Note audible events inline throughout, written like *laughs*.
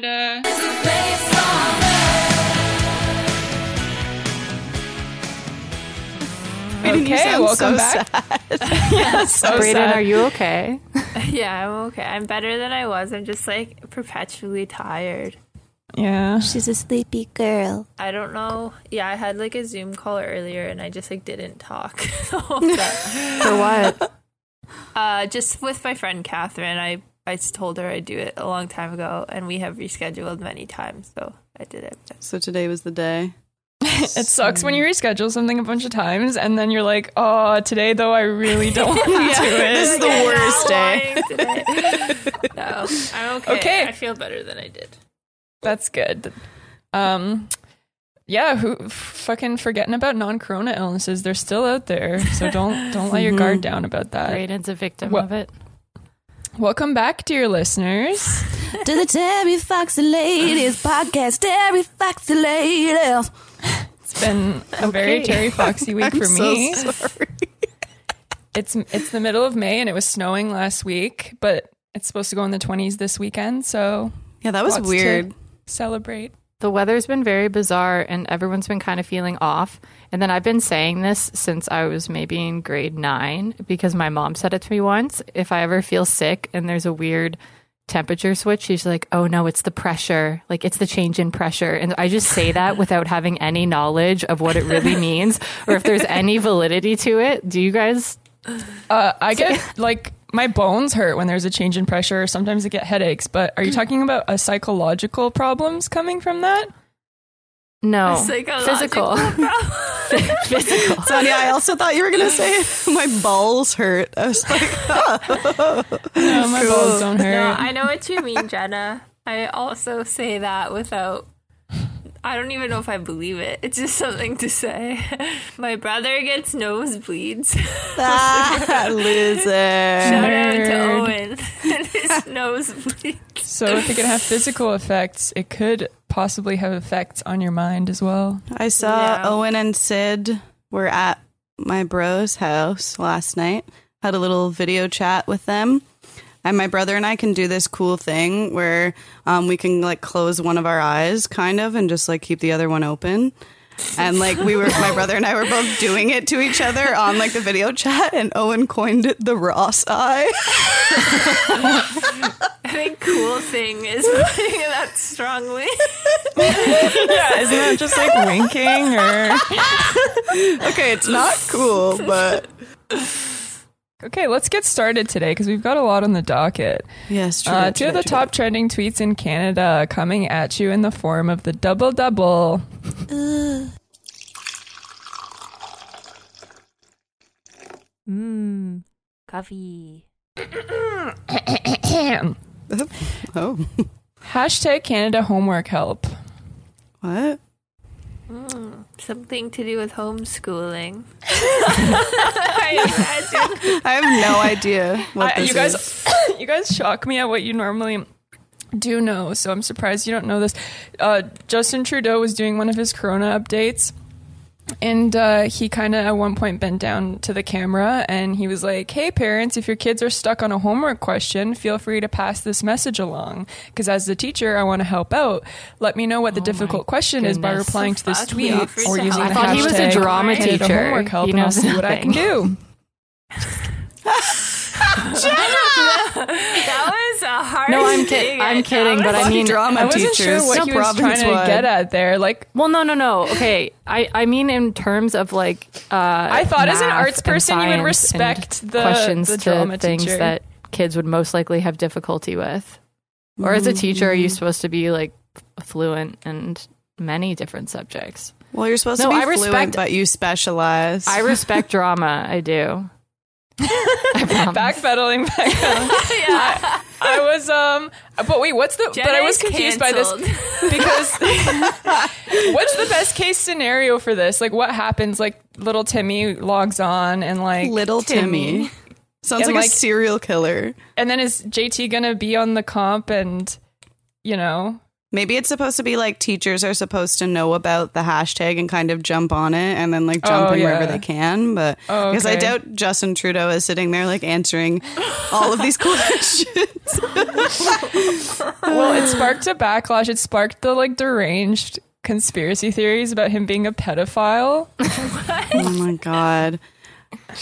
Canada. Brayden, you Okay, sound welcome so back. sad. *laughs* *laughs* yeah, so Brayden, sad. are you okay? *laughs* Yeah, I'm okay. I'm better than I was. I'm just like perpetually tired. Yeah. She's a sleepy girl. I don't know. Yeah, I had like a Zoom call earlier and I just like didn't talk. the whole time. For what? uh, just with my friend Catherine, I I told her I'd do it a long time ago, and we have rescheduled many times, so I did it. So today was the day. *laughs* It sucks when you reschedule something a bunch of times and then you're like, oh, today though, I really *laughs* don't want to do it. This is the I'm worst day. no, I'm okay. Okay. I feel better than I did. That's good. Um, yeah, who f- fucking forgetting about non-corona illnesses? They're still out there, so don't don't let your guard down about that. Brayden's a victim What- of it. Welcome back, dear listeners. to the Terry Foxy Ladies podcast. Terry Foxy Ladies. It's been a very Terry Foxy week *laughs* I'm for so me. sorry. It's it's the middle of May and it was snowing last week, but it's supposed to go in the 20s this weekend, so Yeah, that was Lots to- weird. celebrate. The weather's been very bizarre and everyone's been kind of feeling off. And then I've been saying this since I was maybe in grade nine because my mom said it to me once. If I ever feel sick and there's a weird temperature switch, she's like, oh no, it's the pressure. Like it's the change in pressure. And I just say that *laughs* without having any knowledge of what it really means or if there's any validity to it. Do you guys? Uh, I get like my bones hurt when there's a change in pressure. Sometimes I get headaches, but are you *clears throat* talking about a psychological problems coming from that? No. Psychological Physical. *laughs* *laughs* Physical. Sonia, I also thought you were going to say *laughs* my balls hurt. I was like, No, my balls don't hurt. No. I know what you mean, Jenna. I also say that without. I don't even know if I believe it. It's just something to say. *laughs* My brother gets nosebleeds. *laughs* ah, loser. Shout out to Owen *laughs* and his nosebleeds. So if it can have physical effects, it could possibly have effects on your mind as well. I saw Yeah. Owen and Sid were at my bro's house last night. Had a little video chat with them. And my brother and I can do this cool thing where um, we can like close one of our eyes, kind of, and just like keep the other one open. And like we were, my brother and I were both doing it to each other on like the video chat, and Owen coined it the Ross eye. I think cool thing is putting it that strongly. Yeah, isn't that just like winking or? *laughs* okay, it's not cool, but Okay, let's get started today because we've got a lot on the docket. yes, true. Uh, that, two true of the that, true top trending tweets in Canada coming at you in the form of the double double. Mmm, coffee. *coughs* Oh, Hashtag Canada homework help. what? Something to do with homeschooling. I *laughs* imagine. I have no idea what I, this you guys, is. *coughs* you guys shock me at what you normally do know. So I'm surprised you don't know this. Uh, Justin Trudeau was doing one of his Corona updates, and uh, he kind of at one point bent down to the camera and he was like, "Hey parents, if your kids are stuck on a homework question, feel free to pass this message along. Because as the teacher, I want to help out. Let me know what the difficult question is by goodness. replying to this tweet or using help. the I thought he was a drama teacher. Homework help, He and I'll see what I can do." *laughs* That was a hard. No, I'm, thing. ki- I'm kidding, but I mean, drama I wasn't teachers. sure what no he was trying to wide. get at there. Like, well, no, no, no. Okay, I, I mean, in terms of like, uh, I thought as an arts person, you would science and respect the- questions the to drama things teacher. that kids would most likely have difficulty with. Or as a teacher, are you supposed to be like fluent in many different subjects? Well, you're supposed No, to be I fluent, respect- but you specialize. I respect *laughs* drama. I do. *laughs* *laughs* I promise. backpedaling back I, I was um but wait what's the but I was Jenna's confused by this *laughs* because *laughs* what's the best case scenario for this like what happens like little Timmy logs on and like Little Timmy. Sounds like, like- a serial killer. and then is JT gonna be on the comp and you know Maybe it's supposed to be like teachers are supposed to know about the hashtag and kind of jump on it and then like jump Oh, in wherever they can. But Oh, because I doubt Justin Trudeau is sitting there like answering all of these *laughs* questions. *laughs* well, it sparked a backlash. It sparked the like deranged conspiracy theories about him being a pedophile. *laughs* oh my god.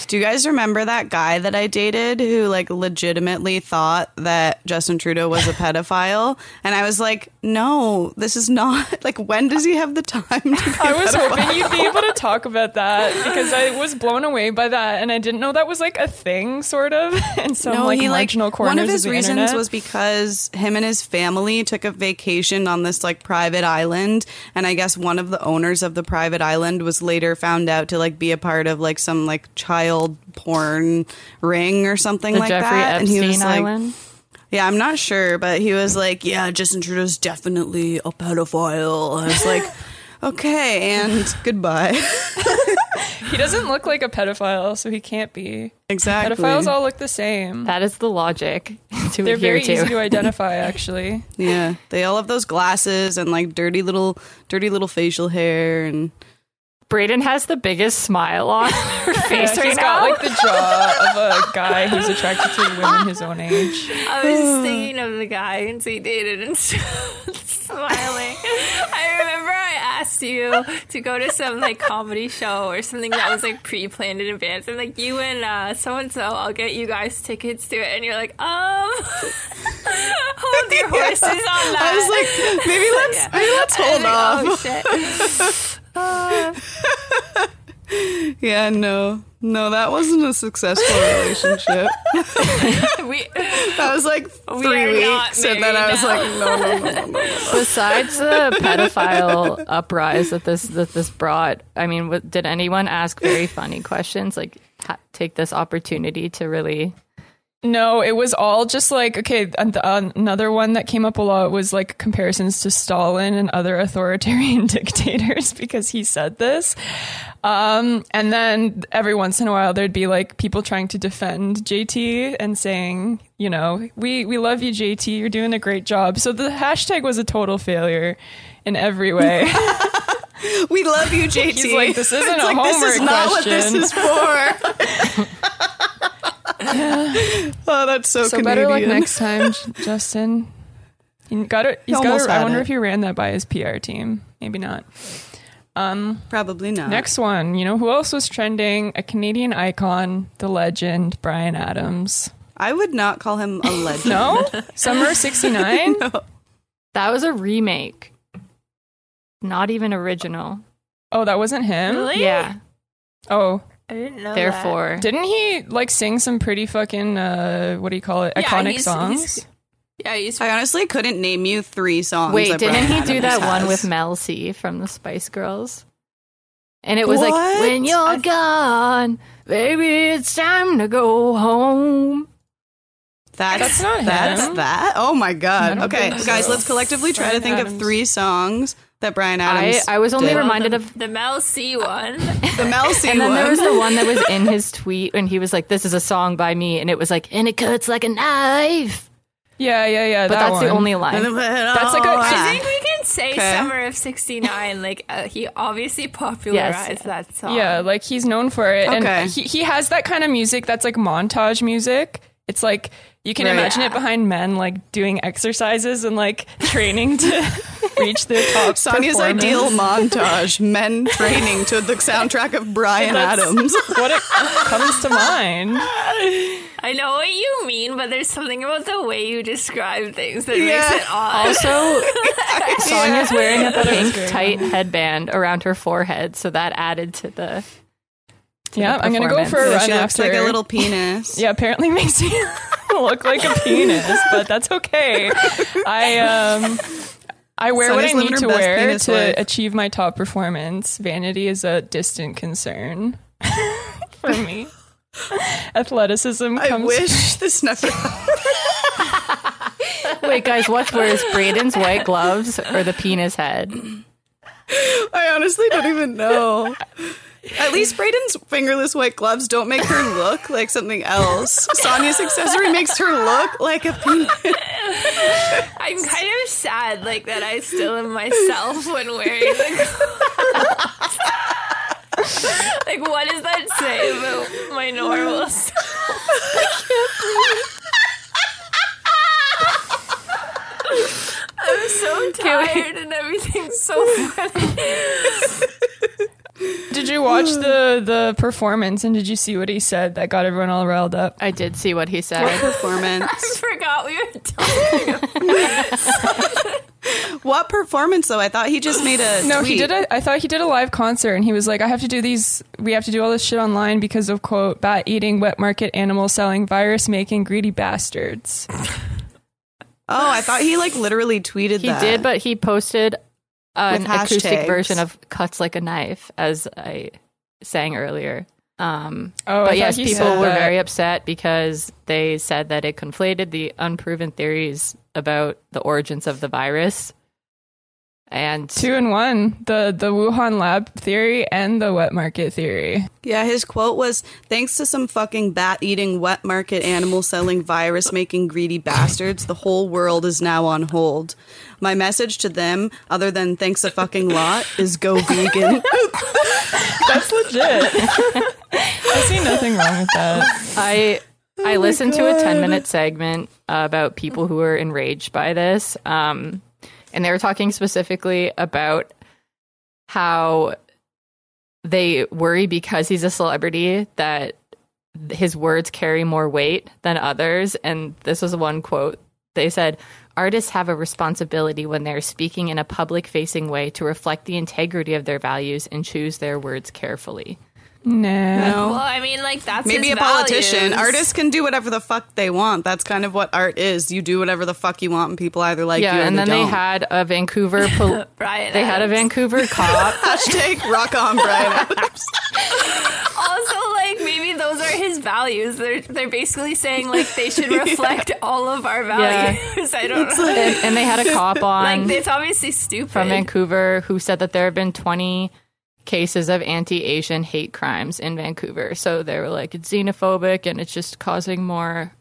Do you guys remember that guy that I dated who like legitimately thought that Justin Trudeau was a pedophile? And I was like, no, this is not *laughs* like when does he have the time to be I was pedophile? hoping you'd be able to talk about that because I was blown away by that and I didn't know that was like a thing, sort of, *laughs* in some like he, marginal corners one of his the reasons internet. was because him and his family took a vacation on this like private island and i guess one of the owners of the private island was later found out to like be a part of like some like child porn ring or something The like Jeffrey that Epstein and he was like Island. yeah i'm not sure but he was like yeah justin trudeau's definitely a pedophile i was like *laughs* okay and goodbye *laughs* he doesn't look like a pedophile, so he can't be. exactly Pedophiles all look the same. That is the logic *laughs* to They're very to. easy to identify, actually. Yeah, they all have those glasses and like dirty little, dirty little facial hair, and Brayden has the biggest smile on *laughs* her Yeah, face right he's now. got like the jaw of a guy who's attracted to women his own age. *laughs* I was *sighs* thinking of the guy and he dated and *laughs* smiling. I remember I asked you to go to some like comedy show or something that was like pre-planned in advance. and like, you and uh, so and so, I'll get you guys tickets to it. And you're like, um, hold your horses on that. I was like, maybe let's maybe let's hold off. Oh shit! *laughs* Yeah, no, no, that wasn't a successful relationship. *laughs* We That was like three are not weeks, and then I was married like, no, no, no, no, no. Besides the pedophile uprise that this that this brought, I mean, what, did anyone ask very funny questions? Like, ha- take this opportunity to really No, it was all just like okay. Another one that came up a lot was like comparisons to Stalin and other *laughs* authoritarian *laughs* dictators because he said this. Um, and then every once in a while, there'd be like people trying to defend JT and saying, you know, we we love you, JT. You're doing a great job. So the hashtag was a total failure in every way. *laughs* We love you, JT. He's like, this isn't It's a like, this is homework not what this is for. Oh, that's so, so Canadian. better luck next time, Justin. You got it. He's got Almost it. I wonder it. if he ran that by his PR team. Maybe not. Um, Probably not. Next one. You know who else was trending? A Canadian icon, the legend, Bryan Adams. I would not call him a *laughs* legend. No, Summer '69. *laughs* that was a remake, not even original. Oh, that wasn't him. Really? Yeah, Oh, I didn't know. therefore, didn't he like sing some pretty fucking uh, what do you call it? Yeah, Iconic he's- songs. he's- yeah, he's I honestly couldn't name you three songs. wait, that didn't Bryan he do Adams that one has. with Mel C from the Spice Girls? And it was What? like, when you're gone, baby, it's time to go home. That's, That's not that's him. that. Oh my I god. don't Okay, think guys, let's collectively try Bryan to think Adams. of three songs that Bryan Adams. I was only did. reminded the, of the Mel C one. the Mel C one. And then one. there was the one that was in *laughs* his tweet and he was like, "This is a song by me," and it was like, "And it cuts like a knife." Yeah, yeah, yeah. But that that's one. the only line. That's like a- I think we can say Okay. Summer of '69. Like uh, he obviously popularized that song. Yeah, like he's known for it. Okay. And he, he has that kind of music that's like montage music. It's like you can Right. imagine it behind men like doing exercises and like training to *laughs* reach their top. Sonya's ideal montage: men training to the soundtrack of Bryan That's- Adams. *laughs* What it comes to mind. I know what you mean, but there's something about the way you describe things that Yeah. makes it odd. Also, *laughs* Sonya's wearing a thought it was pink tight headband around her forehead, so that added to the. to Yeah, the I'm gonna go for a performance. So run she looks after. like a little penis. Yeah, apparently makes me look like a penis, but that's okay. I um I wear what I need to wear to life. achieve my top performance. Vanity is a distant concern *laughs* for me. Athleticism I comes wish *laughs* this never. Wait, guys, what's worse, Braden's white gloves or the penis head? I honestly don't even know. At least Brayden's fingerless white gloves don't make her look like something else. Sonia's accessory makes her look like a penis. I'm kind of sad, like that I still am myself when wearing the Like, what does that say about my normal self? I'm so tired and everything's so funny. Did you watch the *sighs* the performance and did you see what he said that got everyone all riled up? I did see what he said. I Performance. *laughs* I forgot we were *laughs* talking. What performance though? I thought he just made a No, he tweet. did a. I thought he did a live concert, and he was like, "I have to do these. We have to do all this shit online because of quote bat eating, wet market animal selling, virus making, greedy bastards." *laughs* Oh, I thought he like literally tweeted He that. did, but he posted an acoustic version of "Cuts Like a Knife," as I sang earlier. Um, Oh, but thought yes, people were that. very upset because they said that it conflated the unproven theories about the origins of the virus. And Two in one: the the Wuhan lab theory and the wet market theory. Yeah, his quote was Thanks to some fucking bat eating, wet market animal selling, virus making greedy bastards, the whole world is now on hold. My message to them, other than thanks a fucking lot, is go vegan. *laughs* That's legit. I see nothing wrong with that. I I listened to a 10 minute segment about people who were enraged by this. Um, and they were talking specifically about how they worry because he's a celebrity that his words carry more weight than others. And this was one quote. They said, Artists have a responsibility when they're speaking in a public facing way to reflect the integrity of their values and choose their words carefully. Nah. No. Well, I mean, like that's Maybe his a politician. values. Artists can do whatever the fuck they want. That's kind of what art is. You do whatever the fuck you want, and people either like you yeah, and then they don't. had a Vancouver *laughs* pol- Bryan. they had a Vancouver *laughs* cop. Hashtag rock on, Bryan. *laughs* Also, like maybe those are his values. They're they're basically saying like they should reflect all of our values. I don't know. and, and they had a cop on. like on it's obviously stupid. from Vancouver who said that there have been 20 cases of anti-Asian hate crimes in Vancouver. So they were like it's xenophobic and it's just causing more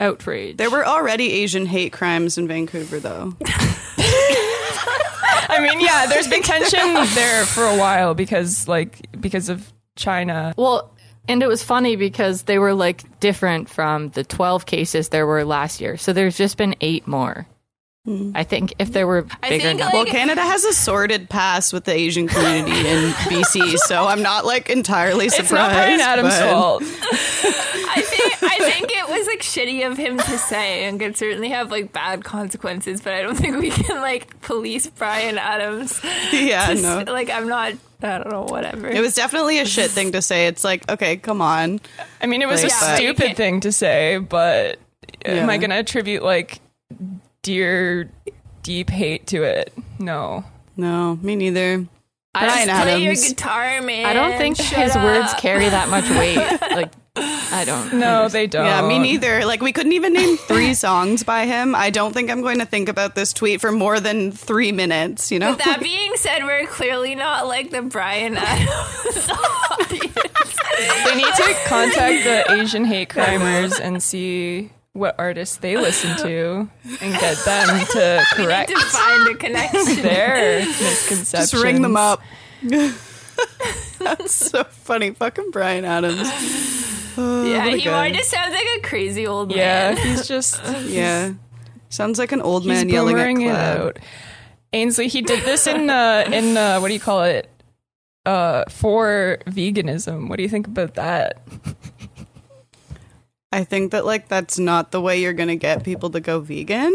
outrage. there were already Asian hate crimes in Vancouver, though. *laughs* I mean, yeah, there's been tension there for a while because, like, because of China. well, and it was funny because they were like different from the 12 cases there were last year. So there's just been 8 more. I think if there were I bigger think, numbers. Well, Canada has a sordid past with the Asian community in *laughs* BC, so I'm not like entirely surprised. It's not Adams' but- fault. *laughs* I think I think it was like shitty of him to say and could certainly have like bad consequences, but I don't think we can like police Bryan Adams. Yeah, *laughs* to no. Like I'm not I don't know, whatever. It was definitely a shit thing to say. It's like, okay, come on. I mean, it was Like, a but- you stupid thing to say, but am I going to attribute like dear deep hate to it? No. No, me neither. Bryan Play your Adams. guitar, man. I don't think Shut his words carry that much weight. *laughs* Like I don't No, they don't. Yeah, me neither. Like, we couldn't even name three *laughs* songs by him. I don't think I'm going to think about this tweet for more than three minutes, you know? But that being said, we're clearly not like the Bryan Adams *laughs* audience. They need to contact the Asian hate crimers and see what artists they listen to and get them to *laughs* correct to find a connection. their misconceptions. *laughs* Just ring them up. *laughs* That's so funny. Fucking Bryan Adams. Oh, Yeah, he guy. just sounds like a crazy old man. Yeah, he's just Yeah. Sounds like an old man yelling at cloud. out. Ainsley, he did this in uh in uh what do you call it? Uh for veganism. What do you think about that? I think that like that's not the way you're gonna get people to go vegan.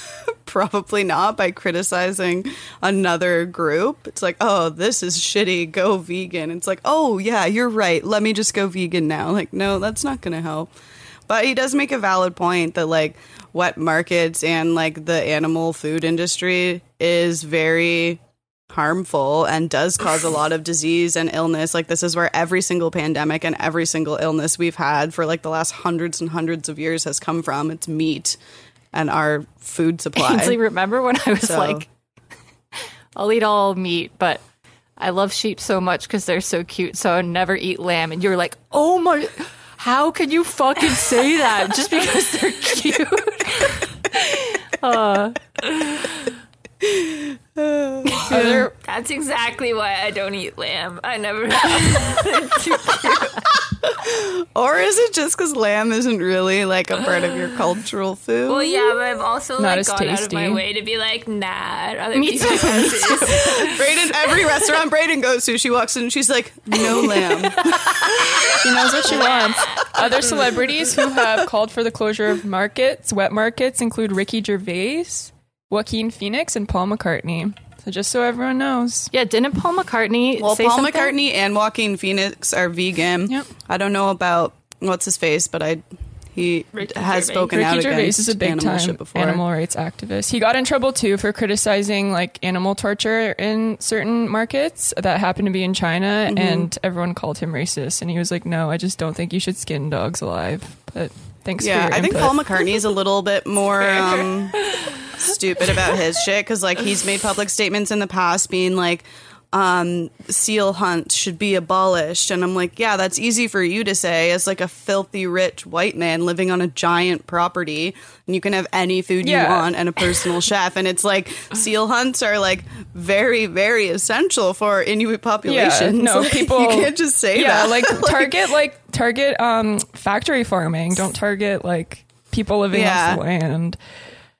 *laughs* Probably not by criticizing another group. It's like, oh, this is shitty. Go vegan. It's like, oh yeah, you're right. Let me just go vegan now. Like, no, that's not gonna help. But he does make a valid point that like wet markets and like the animal food industry is very harmful and does cause a *laughs* lot of disease and illness. Like this is where every single pandemic and every single illness we've had for like the last hundreds and hundreds of years has come from. It's meat and our food *laughs* supply. Ainsley, remember when I was So- like, *laughs* I'll eat all meat, but I love sheep so much because they're so cute, so I never eat lamb. And you're like, oh my, how can you fucking say that just because they're cute? uh, Other, That's exactly why I don't eat lamb. I never. *laughs* Or is it just because lamb isn't really like a part of your *sighs* cultural food? well, yeah, but I've also Not like as gone out of my tasty. way to be like, nah. Other Me people's too. *laughs* houses. Braden, every restaurant Braden goes to, she walks in and she's like, no *laughs* lamb. she knows what she wants. Other celebrities who have called for the closure of markets, wet markets, include Ricky Gervais, Joaquin Phoenix, and Paul McCartney. So just so everyone knows. yeah, didn't Paul McCartney Well, say Paul something? McCartney and Joaquin Phoenix are vegan. Yep. I don't know about what's his face, but I he Ricky has Gervais. spoken Ricky out Gervais against is a big animal time shit before. animal rights activist. He got in trouble too for criticizing like animal torture in certain markets that happened to be in China, Mm-hmm. and everyone called him racist. And he was like, "No, I just don't think you should skin dogs alive." But thanks Yeah, for your I think. Paul *laughs* McCartney is a little bit more um, *laughs* stupid about his shit because, like, he's made public statements in the past being like, um, seal hunt should be abolished. And I'm like, yeah, that's easy for you to say as like a filthy rich white man living on a giant property and you can have any food you want and a personal *laughs* chef. And it's like seal hunts are like very, very essential for Inuit populations. no, Like, people- you can't just say yeah, that. *laughs* like target like target um factory farming. Don't target like people living Yeah. off the land.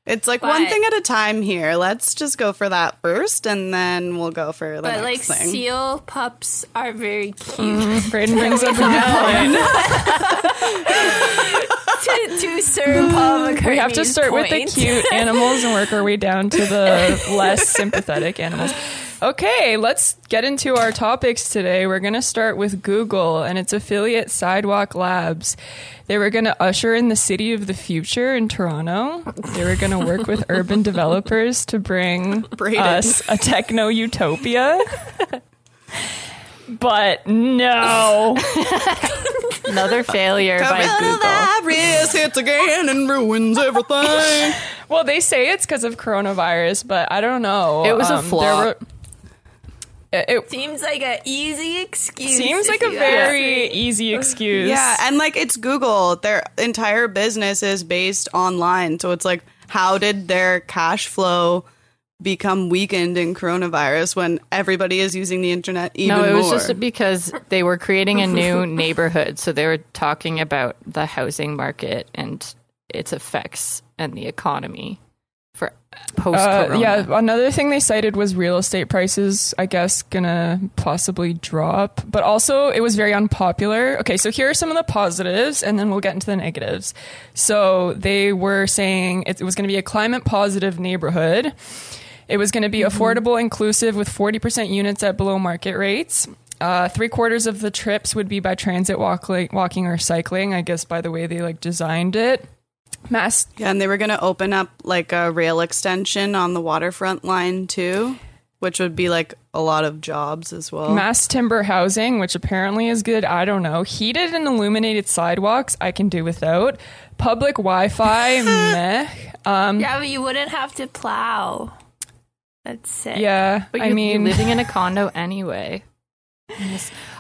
It's like one thing at a time here. Let's just go for that first, and then we'll go for the But like thing. seal pups are very cute. Mm-hmm. Braden brings up a good *laughs* point. *laughs* *laughs* to, to serve Paul McCartney's We have to start with the cute animals and work our way down to the less sympathetic animals. Okay, let's get into our topics today. We're going to start with Google and its affiliate Sidewalk Labs. They were going to usher in the city of the future in Toronto. They were going to work with urban *laughs* developers to bring Braden. us a techno utopia. But no. *laughs* Another failure by Google. Coronavirus hits again and ruins everything. *laughs* Well, they say it's because of coronavirus, but I don't know. It was a Um, flop. there were- it, it Seems like an easy excuse. seems like a very me. easy excuse. yeah, and like it's Google. Their entire business is based online, so it's like, how did their cash flow become weakened in coronavirus when everybody is using the internet even No, it was more? just because they were creating a new *laughs* neighborhood. So they were talking about the housing market and its effects and the economy for post Uh, yeah, another thing they cited was real estate prices, I guess, gonna possibly drop. But also, it was very unpopular. Okay, so here are some of the positives, and then we'll get into the negatives. So they were saying it was gonna be a climate positive neighborhood. It was going to be affordable, inclusive, with 40% units at below market rates. Uh, three quarters of the trips would be by transit, walk, walking, or cycling. I guess by the way they like designed it. Mass Yeah, and they were going to open up like a rail extension on the waterfront line too, which would be like a lot of jobs as well. Mass timber housing, which apparently is good. I don't know. Heated and illuminated sidewalks, I can do without. Public Wi Fi, *laughs* meh. Um, Yeah, but you wouldn't have to plow. That's sick. yeah, but I you, mean, you're living in a *laughs* condo anyway.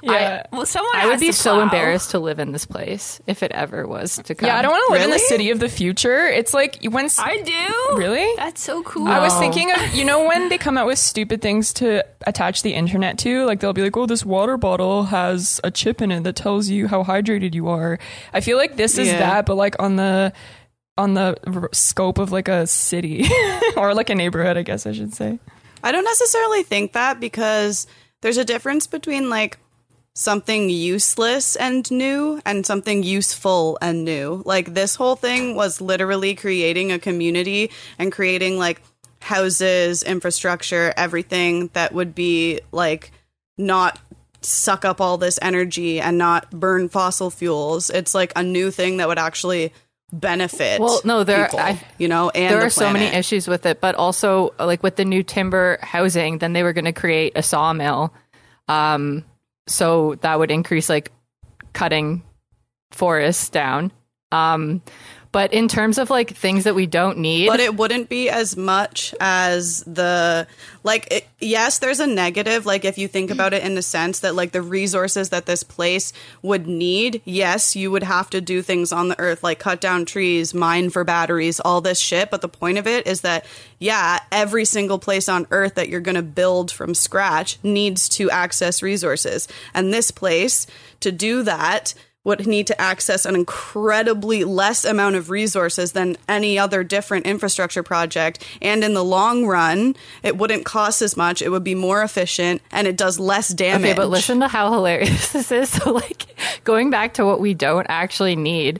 Yeah. Well, someone I would be so plow. embarrassed to live in this place if it ever was to come. yeah, I don't want to live in the city of the future. It's like when I do. really. That's so cool. I was oh. thinking of you know when they come out with stupid things to attach the internet to, like they'll be like, "Oh, this water bottle has a chip in it that tells you how hydrated you are." I feel like this is Yeah. that, but like on the on the r- scope of like a city *laughs* or like a neighborhood, I guess I should say. I don't necessarily think that because there's a difference between like something useless and new and something useful and new. Like this whole thing was literally creating a community and creating like houses, infrastructure, everything that would be like not suck up all this energy and not burn fossil fuels. It's like a new thing that would actually benefit. Well, no, there- people, I- you know, and there the are so many issues with it, but also like with the new timber housing, then they were going to create a sawmill. Um, so that would increase like cutting forests down. Um, But in terms of like things that we don't need, but it wouldn't be as much as the like it, yes there's a negative like if you think about it in the sense that like the resources that this place would need yes you would have to do things on the earth like cut down trees mine for batteries all this shit. But the point of it is that yeah every single place on earth that you're going to build from scratch needs to access resources. And this place to do that would need to access an incredibly less amount of resources than any other different infrastructure project. And in the long run, it wouldn't cost as much. It would be more efficient and it does less damage. Okay, but listen to how hilarious *laughs* this is. So, like, going back to what we don't actually need,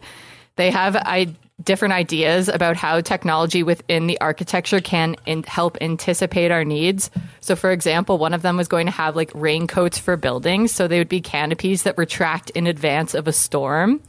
they have I, different ideas about how technology within the architecture can in, help anticipate our needs. So, for example, one of them was going to have like raincoats for buildings. So, they would be canopies that retract in advance of a storm.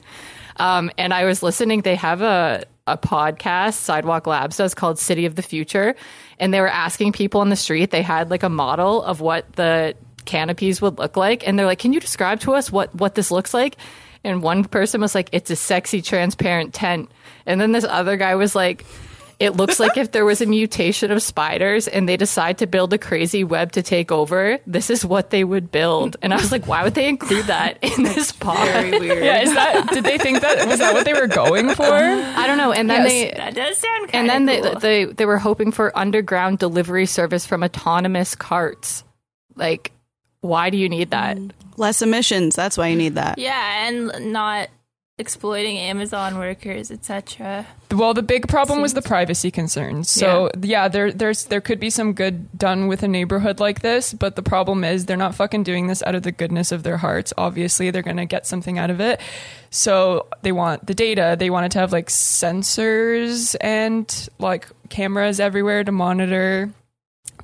Um, and I was listening, they have a, a podcast, Sidewalk Labs does called City of the Future. And they were asking people on the street, they had like a model of what the canopies would look like. And they're like, can you describe to us what, what this looks like? And one person was like, it's a sexy transparent tent. And then this other guy was like, it looks like if there was a mutation of spiders and they decide to build a crazy web to take over, this is what they would build. And I was like, why would they include that in this pod? very weird. Yeah, is that? Did they think that was that what they were going for? I don't know. And then Yes. That does sound they and then of they, they they were hoping for underground delivery service from autonomous carts. Like, why do you need that? less emissions. That's why you need that. yeah, and not exploiting Amazon workers, etc. Well, the big problem was the privacy concerns. So yeah. there there's there could be some good done with a neighborhood like this, but the problem is they're not fucking doing this out of the goodness of their hearts. Obviously, they're gonna get something out of it. So they want the data. They wanted to have like sensors and like cameras everywhere to monitor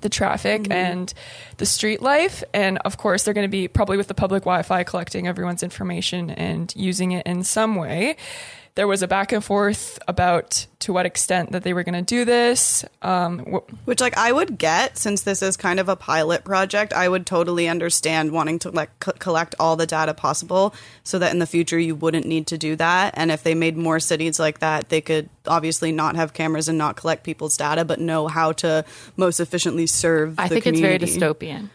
the traffic mm-hmm. and the street life. And of course, they're going to be probably with the public Wi Fi collecting everyone's information and using it in some way. There was a back and forth about to what extent that they were going to do this. Um, wh- Which, like, I would get since this is kind of a pilot project. I would totally understand wanting to like co- collect all the data possible, so that in the future you wouldn't need to do that. And if they made more cities like that, they could obviously not have cameras and not collect people's data, but know how to most efficiently serve. I the think it's very community. dystopian.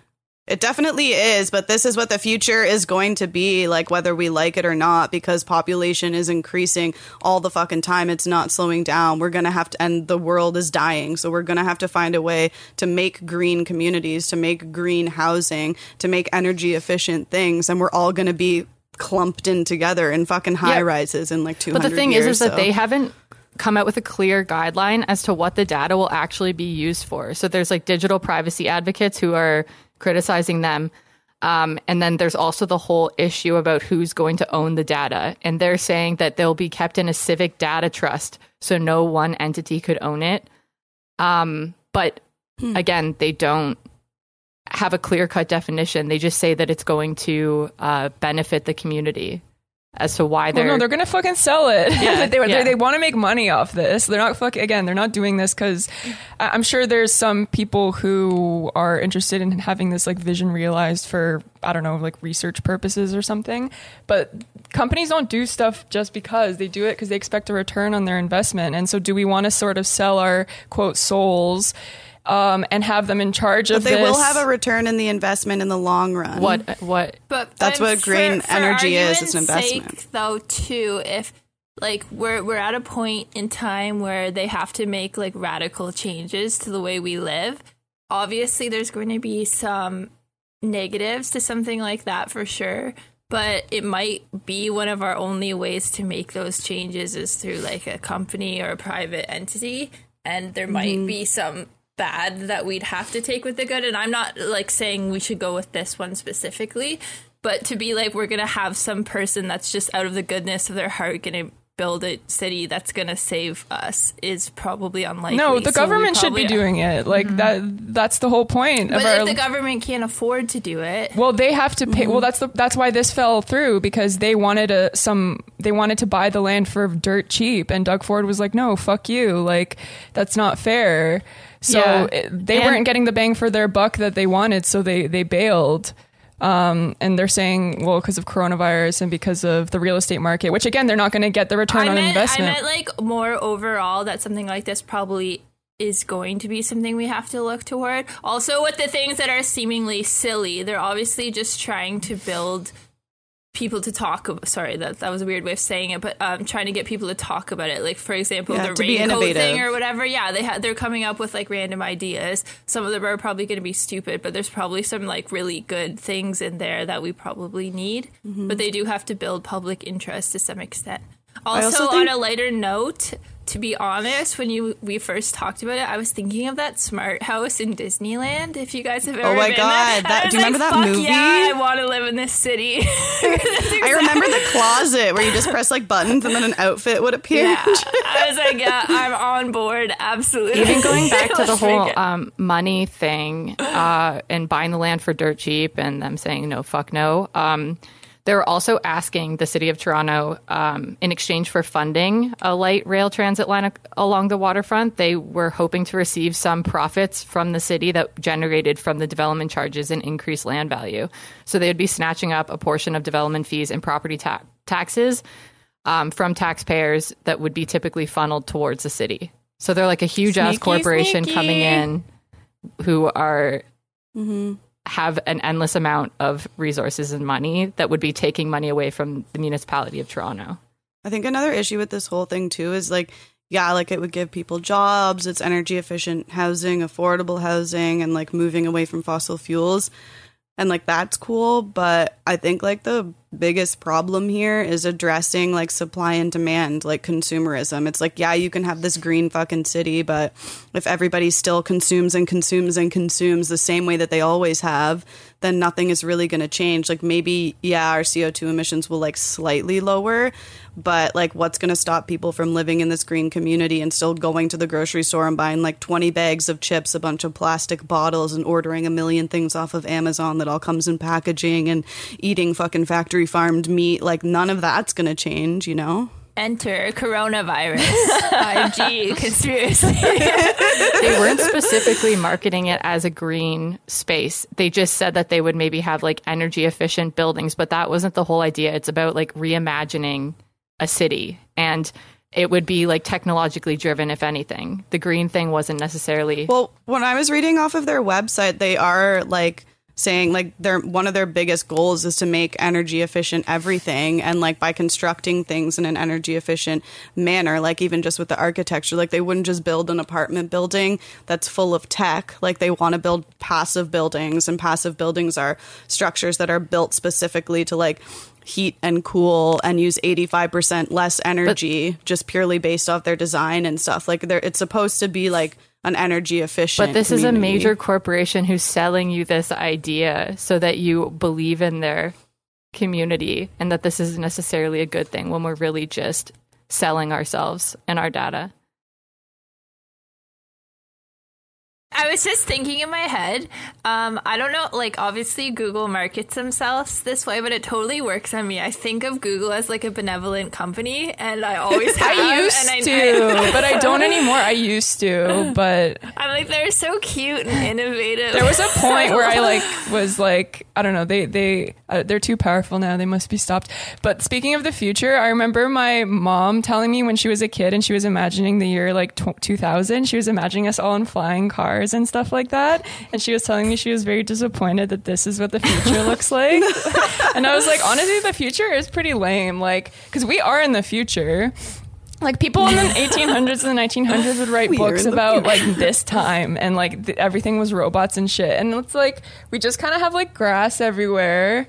It definitely is, but this is what the future is going to be, like whether we like it or not, because population is increasing all the fucking time. It's not slowing down. We're gonna have to, and the world is dying. So we're gonna have to find a way to make green communities, to make green housing, to make energy efficient things, and we're all gonna be clumped in together in fucking high Yeah. rises in like two But the thing years, is, is that they haven't come out with a clear guideline as to what the data will actually be used for. So there's like digital privacy advocates who are criticizing them. Um, and then there's also the whole issue about who's going to own the data. And they're saying that they'll be kept in a civic data trust. So no one entity could own it. Um, but again, they don't have a clear cut definition. They just say that it's going to uh, benefit the community as to why they're no, they're gonna fucking sell it. Yeah, *laughs* they, yeah. they, they want to make money off this. They're not fuck again. They're not doing this because I'm sure there's some people who are interested in having this like vision realized for I don't know like research purposes or something. But companies don't do stuff just because they do it because they expect a return on their investment. And so, do we want to sort of sell our quote souls? Um, and have them in charge but of they this. will have a return in the investment in the long run. what what But That's but what green for, energy for is, it's an investment. Sake, though, too, if like we're we're at a point in time where they have to make like radical changes to the way we live. Obviously, there's going to be some negatives to something like that for sure. But it might be one of our only ways to make those changes is through like a company or a private entity. And there might be some bad that we'd have to take with the good. And I'm not like saying we should go with this one specifically, but to be like, we're going to have some person that's just out of the goodness of their heart going to build a city that's going to save us is probably unlikely. no, the So government should be doing it. Like mm-hmm. that. That's the whole point But of our. if the government can't afford to do it, Well, they have to pay. Well, mm-hmm. that's the that's why this fell through because they wanted a some they wanted to buy the land for dirt cheap, and Doug Ford was like, "No, fuck you! Like that's not fair." So Yeah. they And- weren't getting the bang for their buck that they wanted, so they they bailed. Um, and they're saying, well, because of coronavirus and because of the real estate market, which again, they're not going to get the return I on meant, I meant like more overall that something like this probably is going to be something we have to look toward. Also, with the things that are seemingly silly, they're obviously just trying to build people to talk about sorry that that was a weird way of saying it but um trying to get people to talk about it. Like for example Yeah, the raincoat thing or whatever yeah they ha- they're coming up with like random ideas. Some of them are probably going to be stupid but there's probably some like really good things in there that we probably need. Mm-hmm. but they do have to build public interest to some extent also, also on a lighter note to be honest when you we first talked about it i was thinking of that smart house in disneyland if you guys have ever oh my been God, there. that- I do you *laughs* remember like, that "Fuck movie?" yeah i want to live in this city *laughs* I remember the closet where you just press like buttons and then an outfit would appear. Yeah, I was *laughs* like, yeah, I'm on board. Absolutely. Even going back to the whole um, money thing uh, and buying the land for dirt cheap and them saying no, fuck no. Um, they were also asking the city of Toronto, um, in exchange for funding a light rail transit line along the waterfront, they were hoping to receive some profits from the city that generated from the development charges and increased land value. So they would be snatching up a portion of development fees and property ta- taxes um, from taxpayers that would be typically funneled towards the city. So they're like a huge ass corporation sneaky. coming in who are Mm-hmm. Have an endless amount of resources and money that would be taking money away from the municipality of Toronto. I think another issue with this whole thing too is like, yeah, like it would give people jobs, it's energy efficient housing, affordable housing, and like moving away from fossil fuels. And like that's cool, but I think like the biggest problem here is addressing like supply and demand, like consumerism. It's like, yeah, you can have this green fucking city, but if everybody still consumes and consumes and consumes the same way that they always have, then nothing is really going to change. Like maybe, yeah, our CO2 emissions will like slightly lower, but like what's going to stop people from living in this green community and still going to the grocery store and buying like 20 bags of chips, a bunch of plastic bottles, and ordering a million things off of Amazon that all comes in packaging and eating fucking factory farmed meat? Like none of that's going to change, you know? Enter coronavirus, 5G *laughs* conspiracy. They weren't specifically marketing it as a green space. They just said that they would maybe have like energy efficient buildings, but that wasn't the whole idea. It's about like reimagining a city and it would be like technologically driven if anything. The green thing wasn't necessarily Well, when I was reading off of their website, they are like saying like their one of their biggest goals is to make energy efficient everything and like by constructing things in an energy efficient manner like even just with the architecture like they wouldn't just build an apartment building that's full of tech. Like they want to build passive buildings and passive buildings are structures that are built specifically to like heat and cool and use 85% less energy just purely based off their design and stuff. Like they're it's supposed to be like an energy efficient But this is a major corporation who's selling you this idea so that you believe in their community and that this isn't necessarily a good thing when we're really just selling ourselves and our data. I was just thinking in my head. Um, I don't know, like obviously Google markets themselves this way, but it totally works on me. I think of Google as like a benevolent company, and I always *laughs* have. I used and I, to, but I don't anymore. I used to, but *laughs* I'm like they're so cute and innovative. there was a *laughs* point where I like was like I don't know they they uh, they're too powerful now they must be stopped. But speaking of the future, I remember my mom telling me when she was a kid and she was imagining the year like tw 2000. She was imagining us all in flying cars and stuff like that, and she was telling me she was very disappointed that this is what the future *laughs* looks like. *laughs* and I was like, honestly, the future is pretty lame. Like because we are in the future. Like people in the *laughs* 1800s and the 1900s would write We books about like this time and like th- everything was robots and shit. And it's like we just kind of have like grass everywhere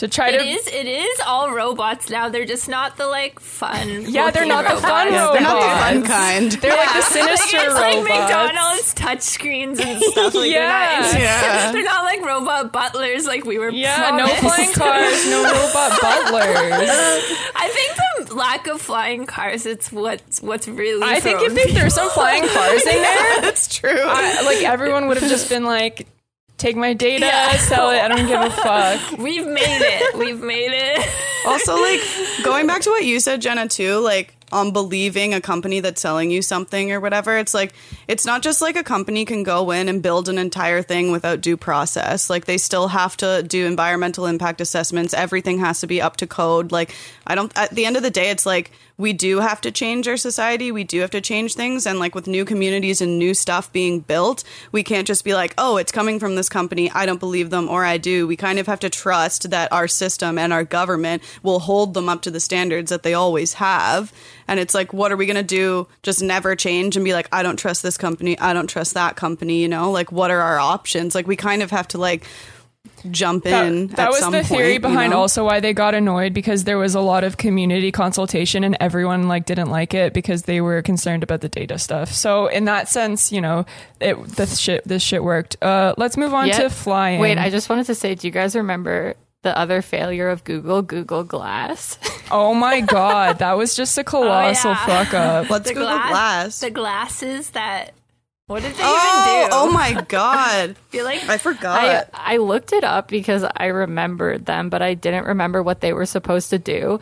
to try It to. is. It is all robots now. They're just not the like fun. *laughs* Yeah, they're looking not the fun Yeah, they're not the fun kind They're like the *laughs* Like, sinister it's like robots. McDonald's touchscreens and stuff. Like Yeah. they're, not, Yeah. *laughs* they're not like robot butlers like we were. Yeah, no flying cars, no robot butlers. I think the lack of flying cars. It's what's what's really. I think thrown if they me threw some flying cars in there, that's true I, like everyone would have just been like, "Take my data, Yeah. *laughs* sell it. I don't give a *laughs* fuck." We've made it. We've made it. *laughs* also like going back to what you said jenna too like on believing a company that's selling you something or whatever. It's like it's not just like a company can go in and build an entire thing without due process. Like they still have to do environmental impact assessments. Everything has to be up to code. Like I don't at the end of the day it's like we do have to change our society. We do have to change things and like with new communities and new stuff being built, we can't just be like, "Oh, it's coming from this company. I don't believe them or I do." We kind of have to trust that our system and our government will hold them up to the standards that they always have. And it's like, what are we going to do? Just never change and be like, I don't trust this company. I don't trust that company. You know, like, what are our options? Like, we kind of have to like jump in. That, that at was some the theory point, you behind know? also why they got annoyed because there was a lot of community consultation and everyone like didn't like it because they were concerned about the data stuff. So in that sense, you know, it this shit this shit worked. Uh, let's move on Yeah. to flying. Wait, I just wanted to say, do you guys remember the other failure of Google, Google Glass? *laughs* oh my god, that was just a colossal yeah. fuck up. Let's the Google glass, Glass. the glasses that. What did they oh, even do? oh my *laughs* god. I feel like I I, forgot. I looked it up because I remembered them, but I didn't remember what they were supposed to do.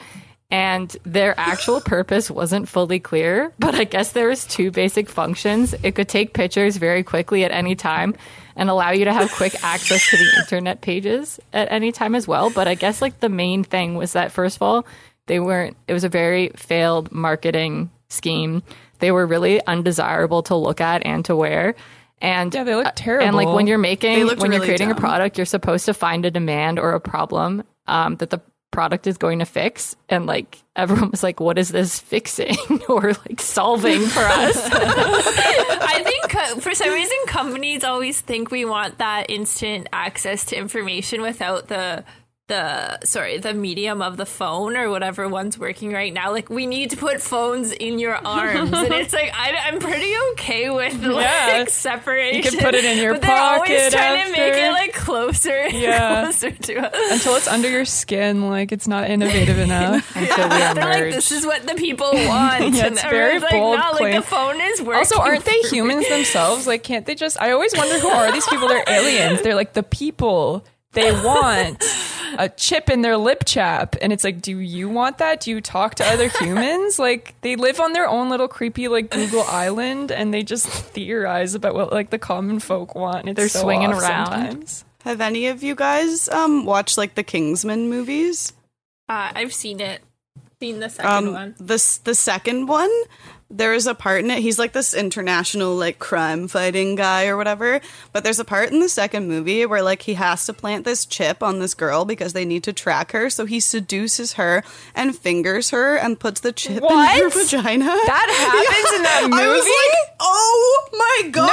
And their actual *laughs* purpose wasn't fully clear, but I guess there was two basic functions. It could take pictures very quickly at any time and allow you to have quick *laughs* access to the internet pages at any time as well. But I guess like the main thing was that first of all, they weren't it was a very failed marketing scheme. They were really undesirable to look at and to wear. And Yeah, they look And like when you're making looked when you're really creating a product, you're supposed to find a demand or a problem um, that the product is going to fix. And like everyone was like, "What is this fixing *laughs* or like solving for us?" *laughs* *laughs* I think uh, for some reason companies always think we want that instant access to information without the the sorry the medium of the phone or whatever one's working right now. Like we need to put phones in your *laughs* arms, and it's like I, I'm pretty okay with like Yeah. separation. You can put it in your but they're always pocket trying to make it like closer, and Yeah. closer to us. Until it's under your skin, like it's not innovative enough. *laughs* Until we They're like, this is what the people want. *laughs* Yeah, and it's very everyone's like, bold no, like claim. the phone is working. Also, aren't they for humans themselves? Like, can't they just? I always wonder who are these people? They're aliens. They're like the people. They want a chip in their lip chap, and it's like, do you want that? Do you talk to other *laughs* humans? Like, they live on their own little creepy like Google Island, and they just theorize about what like the common folk want. And it's They're so swinging around. Sometimes. Have any of you guys um watched like the Kingsman movies? Uh, I've seen it. Seen the second Um one. this the second one, there is a part in it. He's like this international like crime fighting guy or whatever. But there's a part in the second movie where like he has to plant this chip on this girl because they need to track her. So he seduces her and fingers her and puts the chip in her vagina. That *laughs* happens in that I was movie? like, oh my god,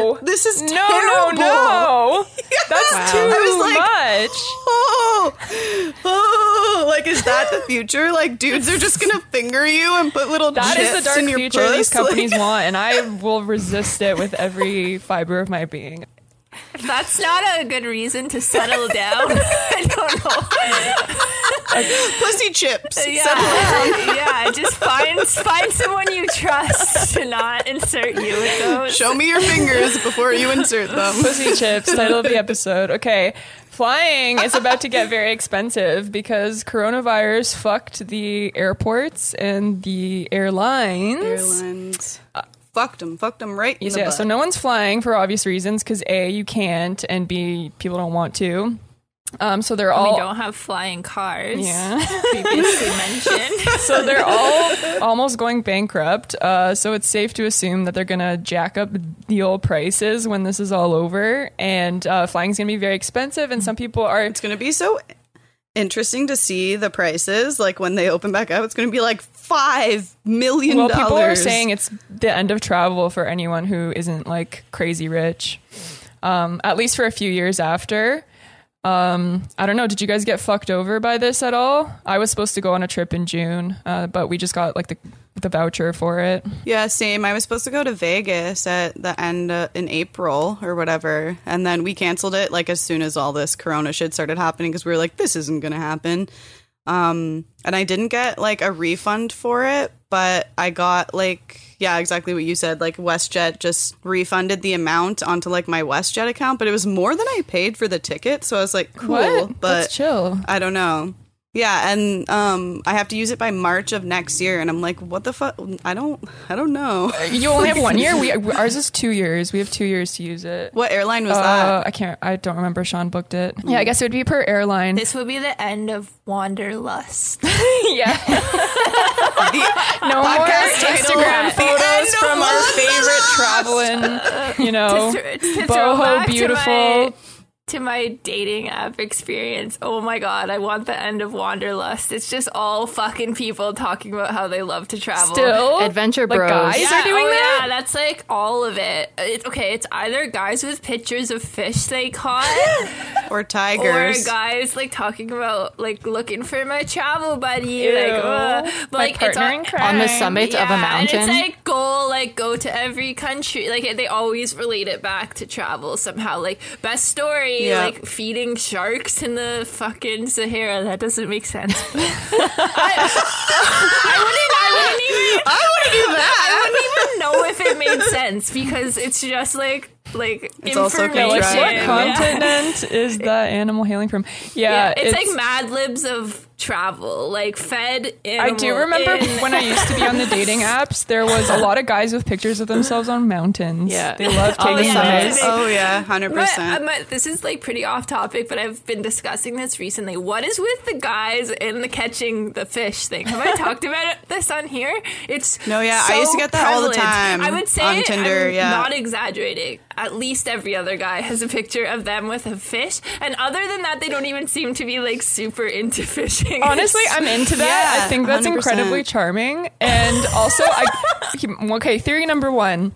No, this is no, terrible. no, *laughs* no. That's Wow. too I was like, much. Oh, oh, like is that the future? Like dudes are just gonna finger you and put little That is chips the dark your future these puss? Like- companies want, and I *laughs* will resist it with every fiber of my being. If that's not a good reason to settle down, *laughs* I don't know. *laughs* pussy chips. Yeah, yeah. Just find find someone you trust to not insert you with those. Show me your fingers before you insert them. Pussy chips, title of the episode. Okay. Flying is about to get very expensive because coronavirus fucked the airports and the airlines. Airlines. Fucked them. Fucked them right the Yeah, butt. so no one's flying for obvious reasons because A, you can't, and B, people don't want to. Um, so they're all. We don't have flying cars. yeah. *laughs* Previously mentioned. *laughs* so they're all *laughs* almost going bankrupt. Uh, so it's safe to assume that they're gonna jack up the old prices when this is all over, and uh, flying's gonna be very expensive. And some people are it's gonna be so interesting to see the prices. Like when they open back up, it's gonna be like five million well, dollars. people are saying it's the end of travel for anyone who isn't like crazy rich. Um, at least for a few years after. Um, I don't know. Did you guys get fucked over by this at all? I was supposed to go on a trip in June, uh, but we just got like the the voucher for it. Yeah, same. I was supposed to go to Vegas at the end in April or whatever, and then we canceled it like as soon as all this Corona shit started happening because we were like, this isn't gonna happen. Um, and I didn't get like a refund for it, but I got like yeah, exactly what you said. Like WestJet just refunded the amount onto like my WestJet account, but it was more than I paid for the ticket. So I was like, cool, What? but Let's chill. I don't know. Yeah, and um, I have to use it by March of next year, and I'm like, what the fuck? I don't, I don't know. *laughs* You only have one year. We ours is two years. We have two years to use it. What airline was Uh, that? I can't. I don't remember. Sean booked it. Yeah, I guess it would be per airline. This would be the end of Wanderlust. *laughs* yeah. *laughs* no more Instagram photos from our favorite traveling. You know, to, to throw boho back beautiful. To my, dating app experience. Oh my god, I want the end of Wanderlust. It's just all fucking people talking about how they love to travel. Still Adventure like Bros. guys yeah, are doing oh that. yeah, that's like all of it. it. Okay, it's either guys with pictures of fish they caught, *laughs* or tigers, or guys like talking about like looking for my travel buddy, Ew. like, uh, My like it's partner all- in *laughs* crime. On the summit of a mountain. And it's like go like go to every country. Like they always relate it back to travel somehow. Like best story, Yeah. like feeding sharks in the fucking Sahara. That doesn't make sense. *laughs* I, I wouldn't. I wouldn't even. I want to do that. I wouldn't even know if it made sense because it's just like like It's also information. Like, what Yeah. continent is the animal hailing from? Yeah, Yeah, it's, like Mad Libs of travel, like fed. In. I do remember in- when I used to be on the dating *laughs* apps, there was a lot of guys with pictures of themselves on mountains. Yeah. They love On the taking summits. Oh yeah, hundred But, percent. um, this is like pretty off topic, but I've been discussing this recently. What is with the guys in the catching the fish thing? Have I *laughs* talked about this on here? It's No, yeah, I used to get that all the time I would say on Tinder, I'm yeah. not exaggerating. At least every other guy has a picture of them with a fish, and other than that, they don't even seem to be like super into *laughs* fishing. *laughs* Honestly, I'm into that. Yeah, I think that's 100%. incredibly charming. And also, I okay. Theory number one: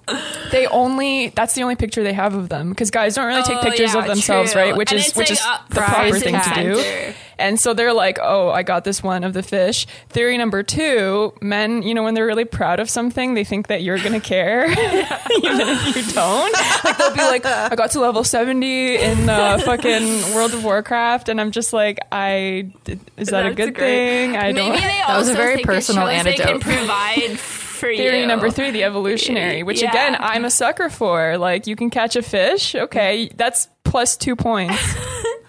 they only that's the only picture they have of them because guys don't really take Oh, pictures yeah, of themselves, true. right? Which And is which like is the proper thing to do. Center. And so they're like, "Oh, I got this one of the fish." Theory number two: men, you know, when they're really proud of something, they think that you're gonna care, *laughs* even if you don't. Like they'll be like, "I got to level seventy in uh, fucking World of Warcraft," and I'm just like, "I is that a good great. thing? I Maybe don't." they That was a very personal it shows They can anecdote. provide for Theory you. number three, the evolutionary, which Yeah. again, I'm a sucker for. Like, you can catch a fish. Okay, that's plus two points.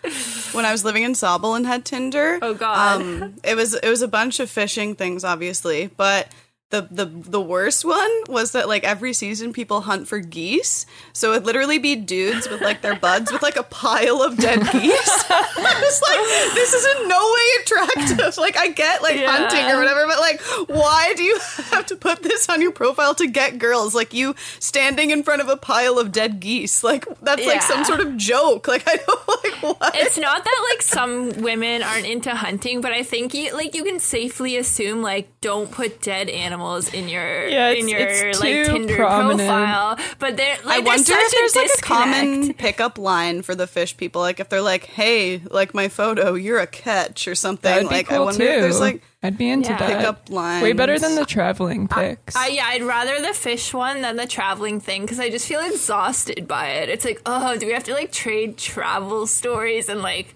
*laughs* when I was living in Sobel and had Tinder. Oh, God. Um, it was it was a bunch of fishing things, obviously, but the the the worst one was that like every season people hunt for geese, so it'd literally be dudes with like their buds with like a pile of dead *laughs* geese. *laughs* I was like, this is in no way attractive. Like I get like Yeah. hunting or whatever, but like, why do you have to put this on your profile to get girls? Like you standing in front of a pile of dead geese, like that's like some sort of joke. Like I don't *laughs* like what. It's not that like some women aren't into hunting, but I think you like you can safely assume like don't put dead animals in your Yeah, in your like Tinder prominent. profile. But there, like, I wonder there's if there's a like a common pickup line for the fish people. Like if they're like, "Hey, like my photo, you're a catch" or something. That'd be like I wonder too. if there's like I'd be into Yeah. that. pickup lines. Way better than the traveling pics. I, yeah, I'd rather the fish one than the traveling thing because I just feel exhausted by it. It's like, oh, do we have to like trade travel stories and like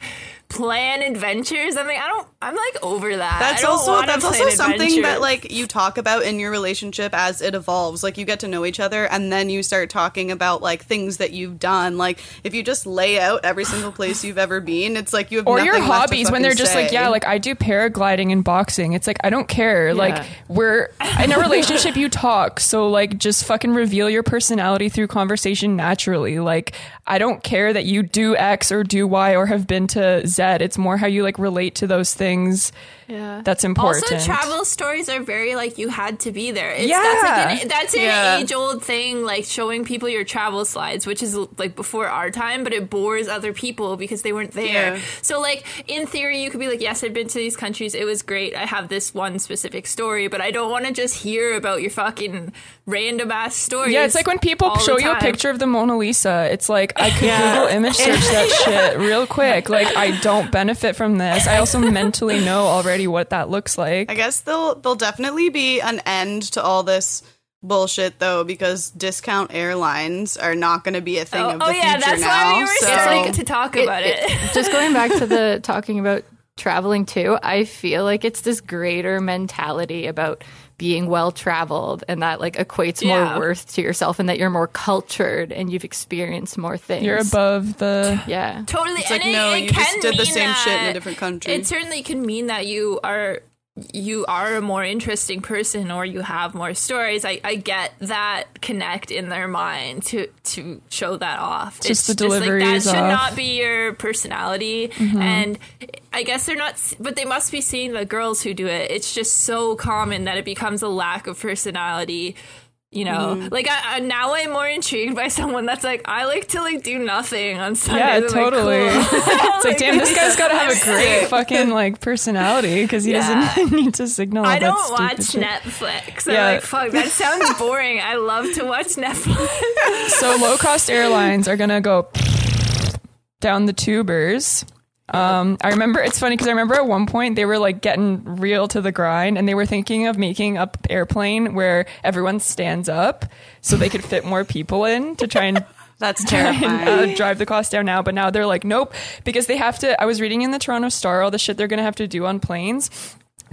plan adventures? I'm like, I don't. I'm like over that. I That's don't also that's also plan something that like you talk about in your relationship as it evolves. Like you get to know each other and then you start talking about like things that you've done. Like if you just lay out every single place you've ever been, it's like you have or nothing your left to hobbies when they're just like, yeah, like I do paragliding and boxing. It's like I don't care. Like we're in a relationship, you talk. So like just fucking reveal your personality through conversation naturally. Like I don't care that you do X or do Y or have been to Z. It's more how you like relate to those things. Yeah. That's important. Also, travel stories are very like you had to be there. It's, Yeah. that's, like an, that's an Yeah. age old thing, like showing people your travel slides, which is like before our time, but it bores other people because they weren't there. Yeah. So, like in theory, you could be like, "Yes, I've been to these countries. It was great. I have this one specific story, but I don't want to just hear about your fucking random ass stories." Yeah, it's like when people show you a picture of the Mona Lisa. It's like I could Google image search that *laughs* shit real quick. Like I don't benefit from this. I also *laughs* mentally know already what that looks like. I guess there'll there'll definitely be an end to all this bullshit though because discount airlines are not going to be a thing Oh, of oh, the oh yeah, future that's now. why we were so starting to talk about it. *laughs* Just going back to the talking about traveling too, I feel like it's this greater mentality about being well traveled and that like equates more worth to yourself and that you're more cultured and you've experienced more things. You're above the. Yeah. Totally. It's like, and it, no, it you can just did the mean same shit in a different country. It certainly can mean that you are you are a more interesting person or you have more stories. I, I get that connect in their mind to to show that off. Just it's the delivery like, that should off. not be your personality. Mm-hmm. And I guess they're not but they must be seeing the girls who do it. It's just so common that it becomes a lack of personality. You know, Mm-hmm. like I, I, now I'm more intrigued by *laughs* someone that's like I like to like do nothing on sunday Yeah, I'm like, totally. cool. *laughs* It's like, damn, this guy's got to have a *laughs* great fucking like personality because he Yeah. doesn't need to signal. I don't watch shit. Netflix. Yeah. I'm like, fuck, that sounds boring. I love to watch Netflix. So low cost airlines are gonna go down the tubers. Um, I remember it's funny because I remember at one point they were like getting real to the grind and they were thinking of making up airplane where everyone stands up so they could fit more people in to try and *laughs* That's try and, uh, drive the cost down now. But now they're like, nope, because they have to. I was reading in the Toronto Star all the shit they're gonna have to do on planes.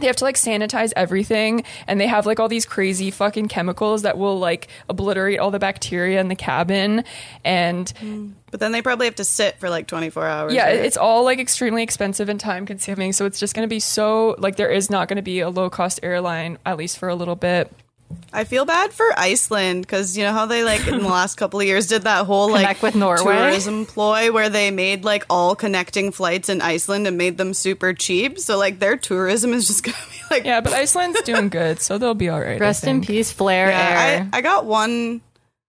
They have to like sanitize everything, and they have like all these crazy fucking chemicals that will like obliterate all the bacteria in the cabin. And but then they probably have to sit for like 24 hours. yeah, right? it's all like extremely expensive and time consuming. So it's just going to be so like there is not going to be a low cost airline at least for a little bit. I feel bad for Iceland because you know how they like in the last couple of years did that whole like Connect with Norway? tourism ploy where they made like all connecting flights in Iceland and made them super cheap. So like their tourism is just *laughs* gonna be like Yeah, but Iceland's doing good, so they'll be all right. Rest in peace, Flair Yeah, Air. I, I got one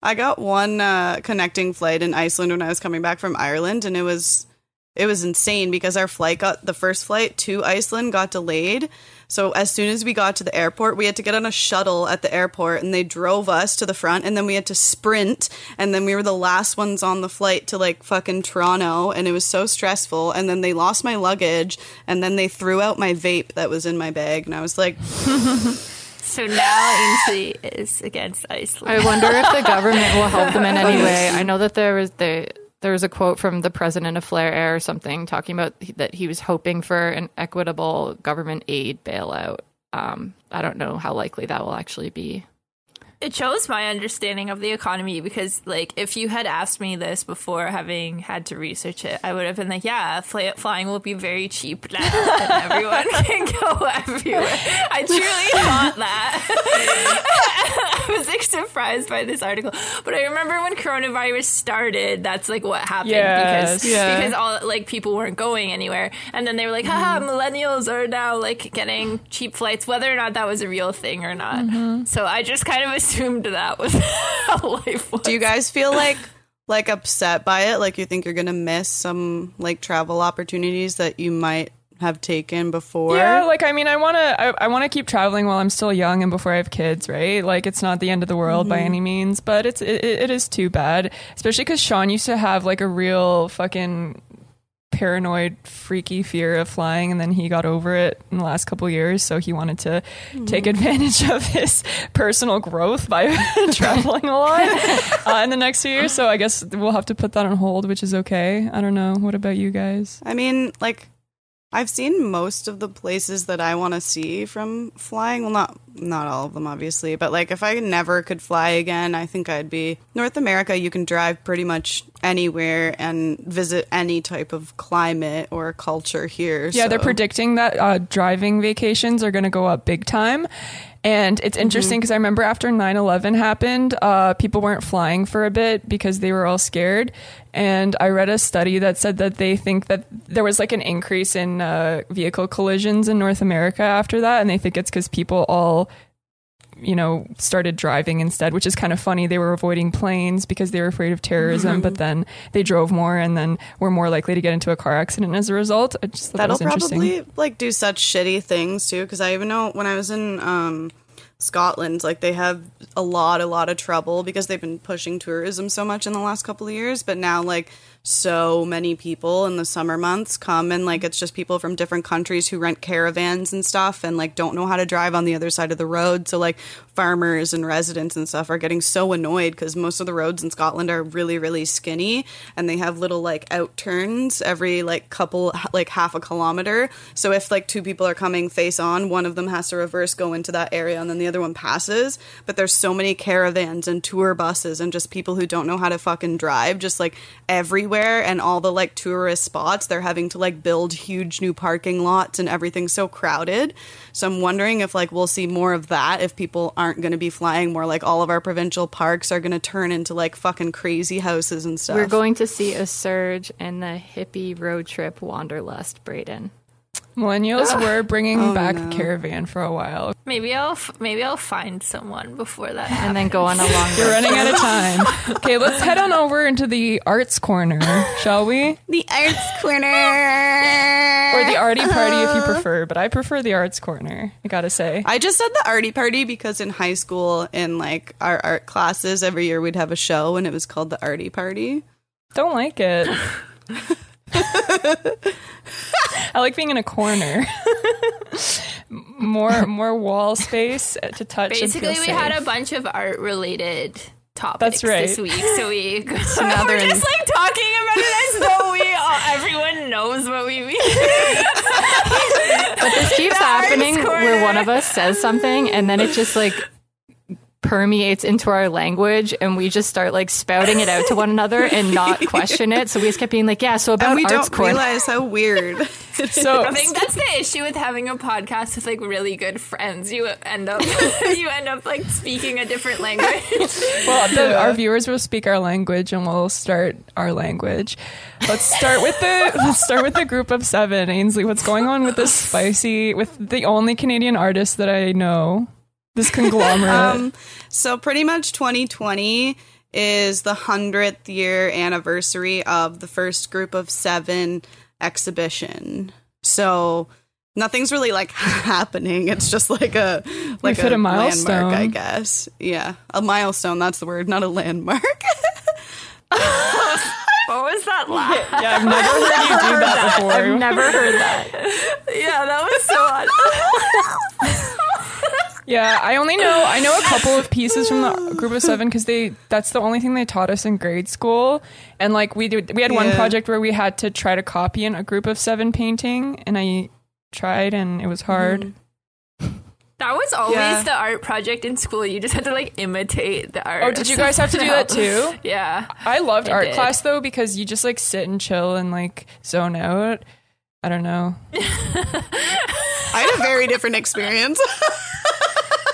I got one uh, connecting flight in Iceland when I was coming back from Ireland and it was it was insane because our flight got the first flight to Iceland got delayed. So as soon as we got to the airport, we had to get on a shuttle at the airport and they drove us to the front and then we had to sprint and then we were the last ones on the flight to like fucking Toronto and it was so stressful and then they lost my luggage and then they threw out my vape that was in my bag and I was like *laughs* so now Ainsley is against Iceland. I wonder if the government will help them in any *laughs* way. I know that there was the there was a quote from the president of Flair Air or something talking about that he was hoping for an equitable government aid bailout. Um, I don't know how likely that will actually be. It shows my understanding of the economy because like if you had asked me this before having had to research it i would have been like yeah fly- flying will be very cheap now and *laughs* everyone can go *laughs* everywhere. I truly thought that. *laughs* I was like surprised by this article. But i remember when coronavirus started that's like what happened Yes. because Yeah. because all like people weren't going anywhere. And then they were like haha mm-hmm. millennials are now like getting cheap flights whether or not that was a real thing or not. Mm-hmm. So i just kind of assumed that was *laughs* how life was Do you guys feel like like upset by it? Like you think you're gonna miss some like travel opportunities that you might have taken before? Yeah, like I mean, I want to, I, I want to keep traveling while I'm still young and before I have kids, right? Like it's not the end of the world by mm-hmm. any means, but it's it, it is too bad, especially because Sean used to have like a real fucking paranoid, freaky fear of flying, and then he got over it in the last couple years, so he wanted to take advantage of his personal growth by *laughs* traveling a lot uh, in the next few years. So I guess we'll have to put that on hold, which is okay. I don't know. What about you guys? I mean, like I've seen most of the places that I want to see from flying. Well, not not all of them, obviously, but like if I never could fly again, I think I'd be North America. You can drive pretty much anywhere and visit any type of climate or culture here. Yeah, they're predicting that uh, driving vacations are going to go up big time. And it's interesting because I remember after 9 11 happened, uh, people weren't flying for a bit because they were all scared. And I read a study that said that they think that there was like an increase in uh, vehicle collisions in North America after that. And they think it's because people all you know, started driving instead, which is kind of funny. They were avoiding planes because they were afraid of terrorism, but then they drove more and then were more likely to get into a car accident as a result. I just thought That'll that was probably like do such shitty things too. Because I even know when I was in um, Scotland, like they have a lot, a lot of trouble because they've been pushing tourism so much in the last couple of years. But now, like, so many people in the summer months come and like it's just people from different countries who rent caravans and stuff and like don't know how to drive on the other side of the road. So, like, farmers and residents and stuff are getting so annoyed because most of the roads in Scotland are really, really skinny and they have little like out turns every like couple, like half a kilometer. So, if like two people are coming face on, one of them has to reverse go into that area and then the other one passes. But there's so many caravans and tour buses and just people who don't know how to fucking drive just like everywhere and all the like tourist spots they're having to like build huge new parking lots and everything's so crowded. So I'm wondering if like we'll see more of that if people aren't going to be flying more like all of our provincial parks are going to turn into like fucking crazy houses and stuff. We're going to see a surge in the hippie road trip wanderlust, Braden. Millennials *laughs* were bringing Oh, back no. caravan for a while. Maybe I'll f- maybe I'll find someone before that. And then go on a long You're running out of time. Okay, let's head on over into the arts corner, shall we? the arts corner Or the arty party if you uh-huh. prefer, but I prefer the arts corner, I gotta say. I just said the arty party because in high school in like our art classes every year we'd have a show and it was called the arty party. Don't like it. *laughs* I like being in a corner. more more wall space to touch. and Basically, feel we had a bunch of art related topics That's right. this week, so we *laughs* now we're just like talking about it as though we all, everyone knows what we mean. But this keeps happening where one of us says something and then it just like permeates into our language and we just start like spouting it out to one another and not *laughs* question it. So we just kept being like, yeah, so about And we arts don't corner. realize how weird. *laughs* so I think that's the issue with having a podcast with like really good friends. You end up *laughs* you end up like speaking a different language. well, the, our viewers will speak our language, and we'll start our language. Let's start with the let's start with the group of seven. Ainsley, what's going on with this spicy with the only Canadian artist that I know? This conglomerate. Um, so pretty much 2020 is the hundredth year anniversary of the first group of seven exhibition. So nothing's really like *laughs* happening. It's just like a like hit a landmark, milestone. I guess. Yeah, a milestone. That's the word, not a landmark. *laughs* what was that laugh? yeah, I've never heard you do that before. I've never heard that. *laughs* Yeah, that was so odd. Yeah, I only know I know a couple of pieces from the group of seven because they that's the only thing they taught us in grade school. And like we did, we had one Yeah. project where we had to try to copy in a group of seven painting, and I tried, and it was hard. Mm-hmm. That was always Yeah. the art project in school. You just had to like imitate the art. Oh, of did you guys have to do that else. too? *laughs* Yeah. I loved I art did. class though because you just like sit and chill and like zone out. I don't know. *laughs* I had a very different experience. *laughs*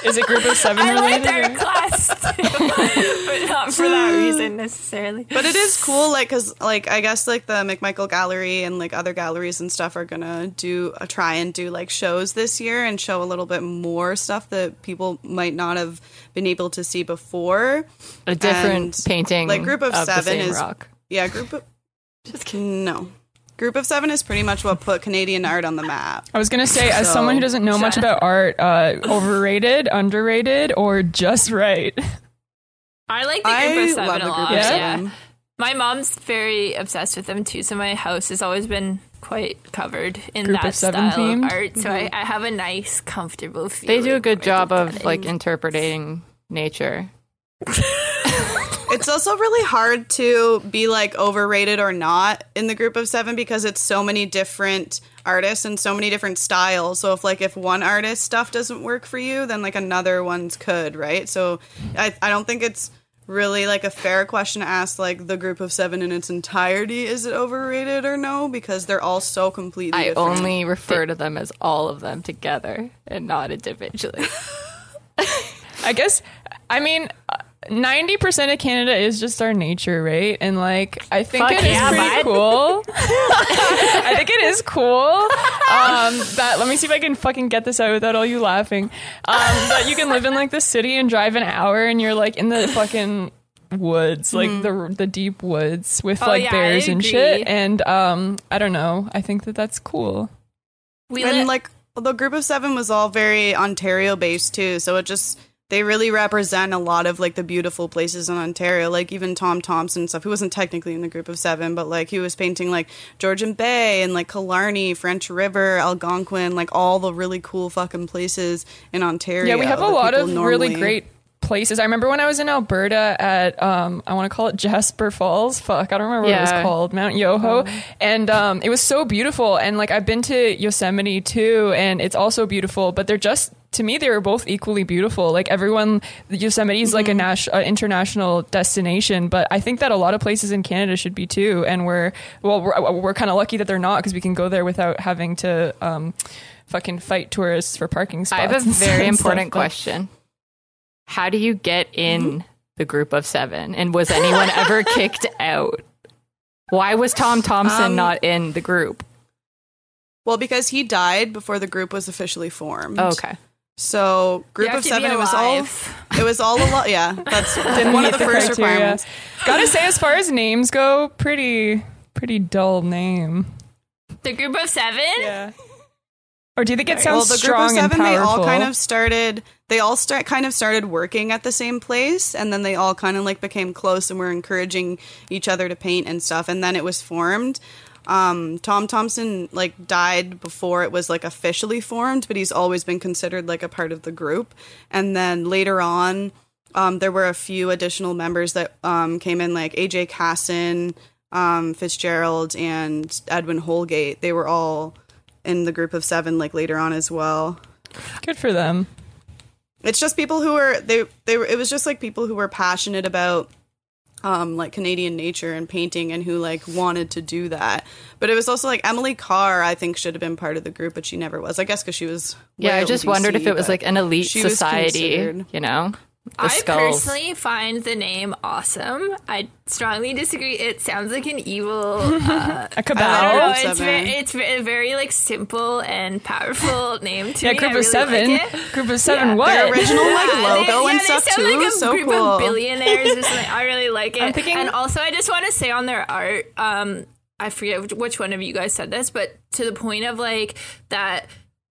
Is it group of seven I liked related? art or- class too, *laughs* but not for that *laughs* reason necessarily. But it is cool, like, cause like I guess like the McMichael Gallery and like other galleries and stuff are gonna do a try and do like shows this year and show a little bit more stuff that people might not have been able to see before. A different And, painting like, Group of the Seven same is- rock. Yeah, group of just kidding. No, group of seven is pretty much what put Canadian art on the map. I was gonna say, as someone who doesn't know much about art, uh, overrated, underrated, or just right. I like the I group of seven love a lot. group of yeah. seven. My mom's very obsessed with them too, so my house has always been quite covered in Group that of seven style themed? of art. So I, I have a nice, comfortable feel. They do a good job of like interpreting nature. *laughs* It's also really hard to be like overrated or not in the group of seven because it's so many different artists and so many different styles. So if like if one artist stuff doesn't work for you, then like another one's could, right? So I I don't think it's really like a fair question to ask like the group of seven in its entirety is it overrated or no because they're all so completely I different. only refer to them as all of them together and not individually. *laughs* I guess. I mean. Ninety percent of Canada is just our nature, right? And like, I think Fuck it is yeah, pretty bud. cool. *laughs* *laughs* I think it is cool. Um, that let me see if I can fucking get this out without all you laughing. Um, that you can live in like the city and drive an hour, and you're like in the fucking woods, like the the deep woods with Oh, like yeah, bears and shit. And um, I don't know. I think that that's cool. We and li- like the group of seven was all very Ontario based too, so it just they really represent a lot of like the beautiful places in Ontario. Like even Tom Thomson and stuff. He wasn't technically in the group of seven, but like he was painting like Georgian Bay and like Killarney, French River, Algonquin, like all the really cool fucking places in Ontario. Yeah, we have a lot of people really great places. I remember when I was in Alberta at um I want to call it Jasper Falls. Fuck, I don't remember what it was called. Mount Yoho. Oh. And um it was so beautiful and like I've been to Yosemite too and it's also beautiful, but they're just to me they were both equally beautiful. Like everyone Yosemite is like a Mm-hmm. nas- uh, international destination, but I think that a lot of places in Canada should be too and we're well we're, we're kind of lucky that they're not because we can go there without having to um fucking fight tourists for parking spots. I have a and *laughs* very stuff, important but- question. How do you get in Mm-hmm. the group of seven? And was anyone ever *laughs* kicked out? Why was Tom Thomson Um, not in the group? Well, because he died before the group was officially formed. Oh, okay. So group of seven, it was all *laughs* it was all a lot. Yeah, that's *laughs* Didn't one of the, first criteria. requirements. Gotta say, as far as names go, pretty pretty dull name. The group of seven? Yeah. Or do you think it well, sounds the group of strong and seven, they all kind of started. They all start kind of started working at the same place, and then they all kind of like became close and were encouraging each other to paint and stuff. And then it was formed. Um, Tom Thomson like died before it was like officially formed, but he's always been considered like a part of the group. And then later on, um, there were a few additional members that um, came in, like AJ Casson, um, Fitzgerald, and Edwin Holgate. They were all in the group of seven, like later on as well. Good for them. It's just people who were they they were. It was just like people who were passionate about. Um, like Canadian nature and painting, and who like wanted to do that, but it was also like Emily Carr. I think should have been part of the group, but she never was. I guess because she was. Yeah, I just wondered if it was like an elite society, you know? The I skulls. personally find the name awesome. I strongly disagree. It sounds like an evil. *laughs* Uh, A cabal. I don't know. It's very, it's a very like simple and powerful *laughs* name to yeah, me. group I of really seven. like it. Group of seven. Yeah. What? Their original like *laughs* Yeah, logo they, and yeah, stuff they sound too. like a so group cool. of billionaires. or something. I really like it. I'm thinking- and also, I just want to say on their art, um, I forget which- which one of you guys said this, but to the point of like that,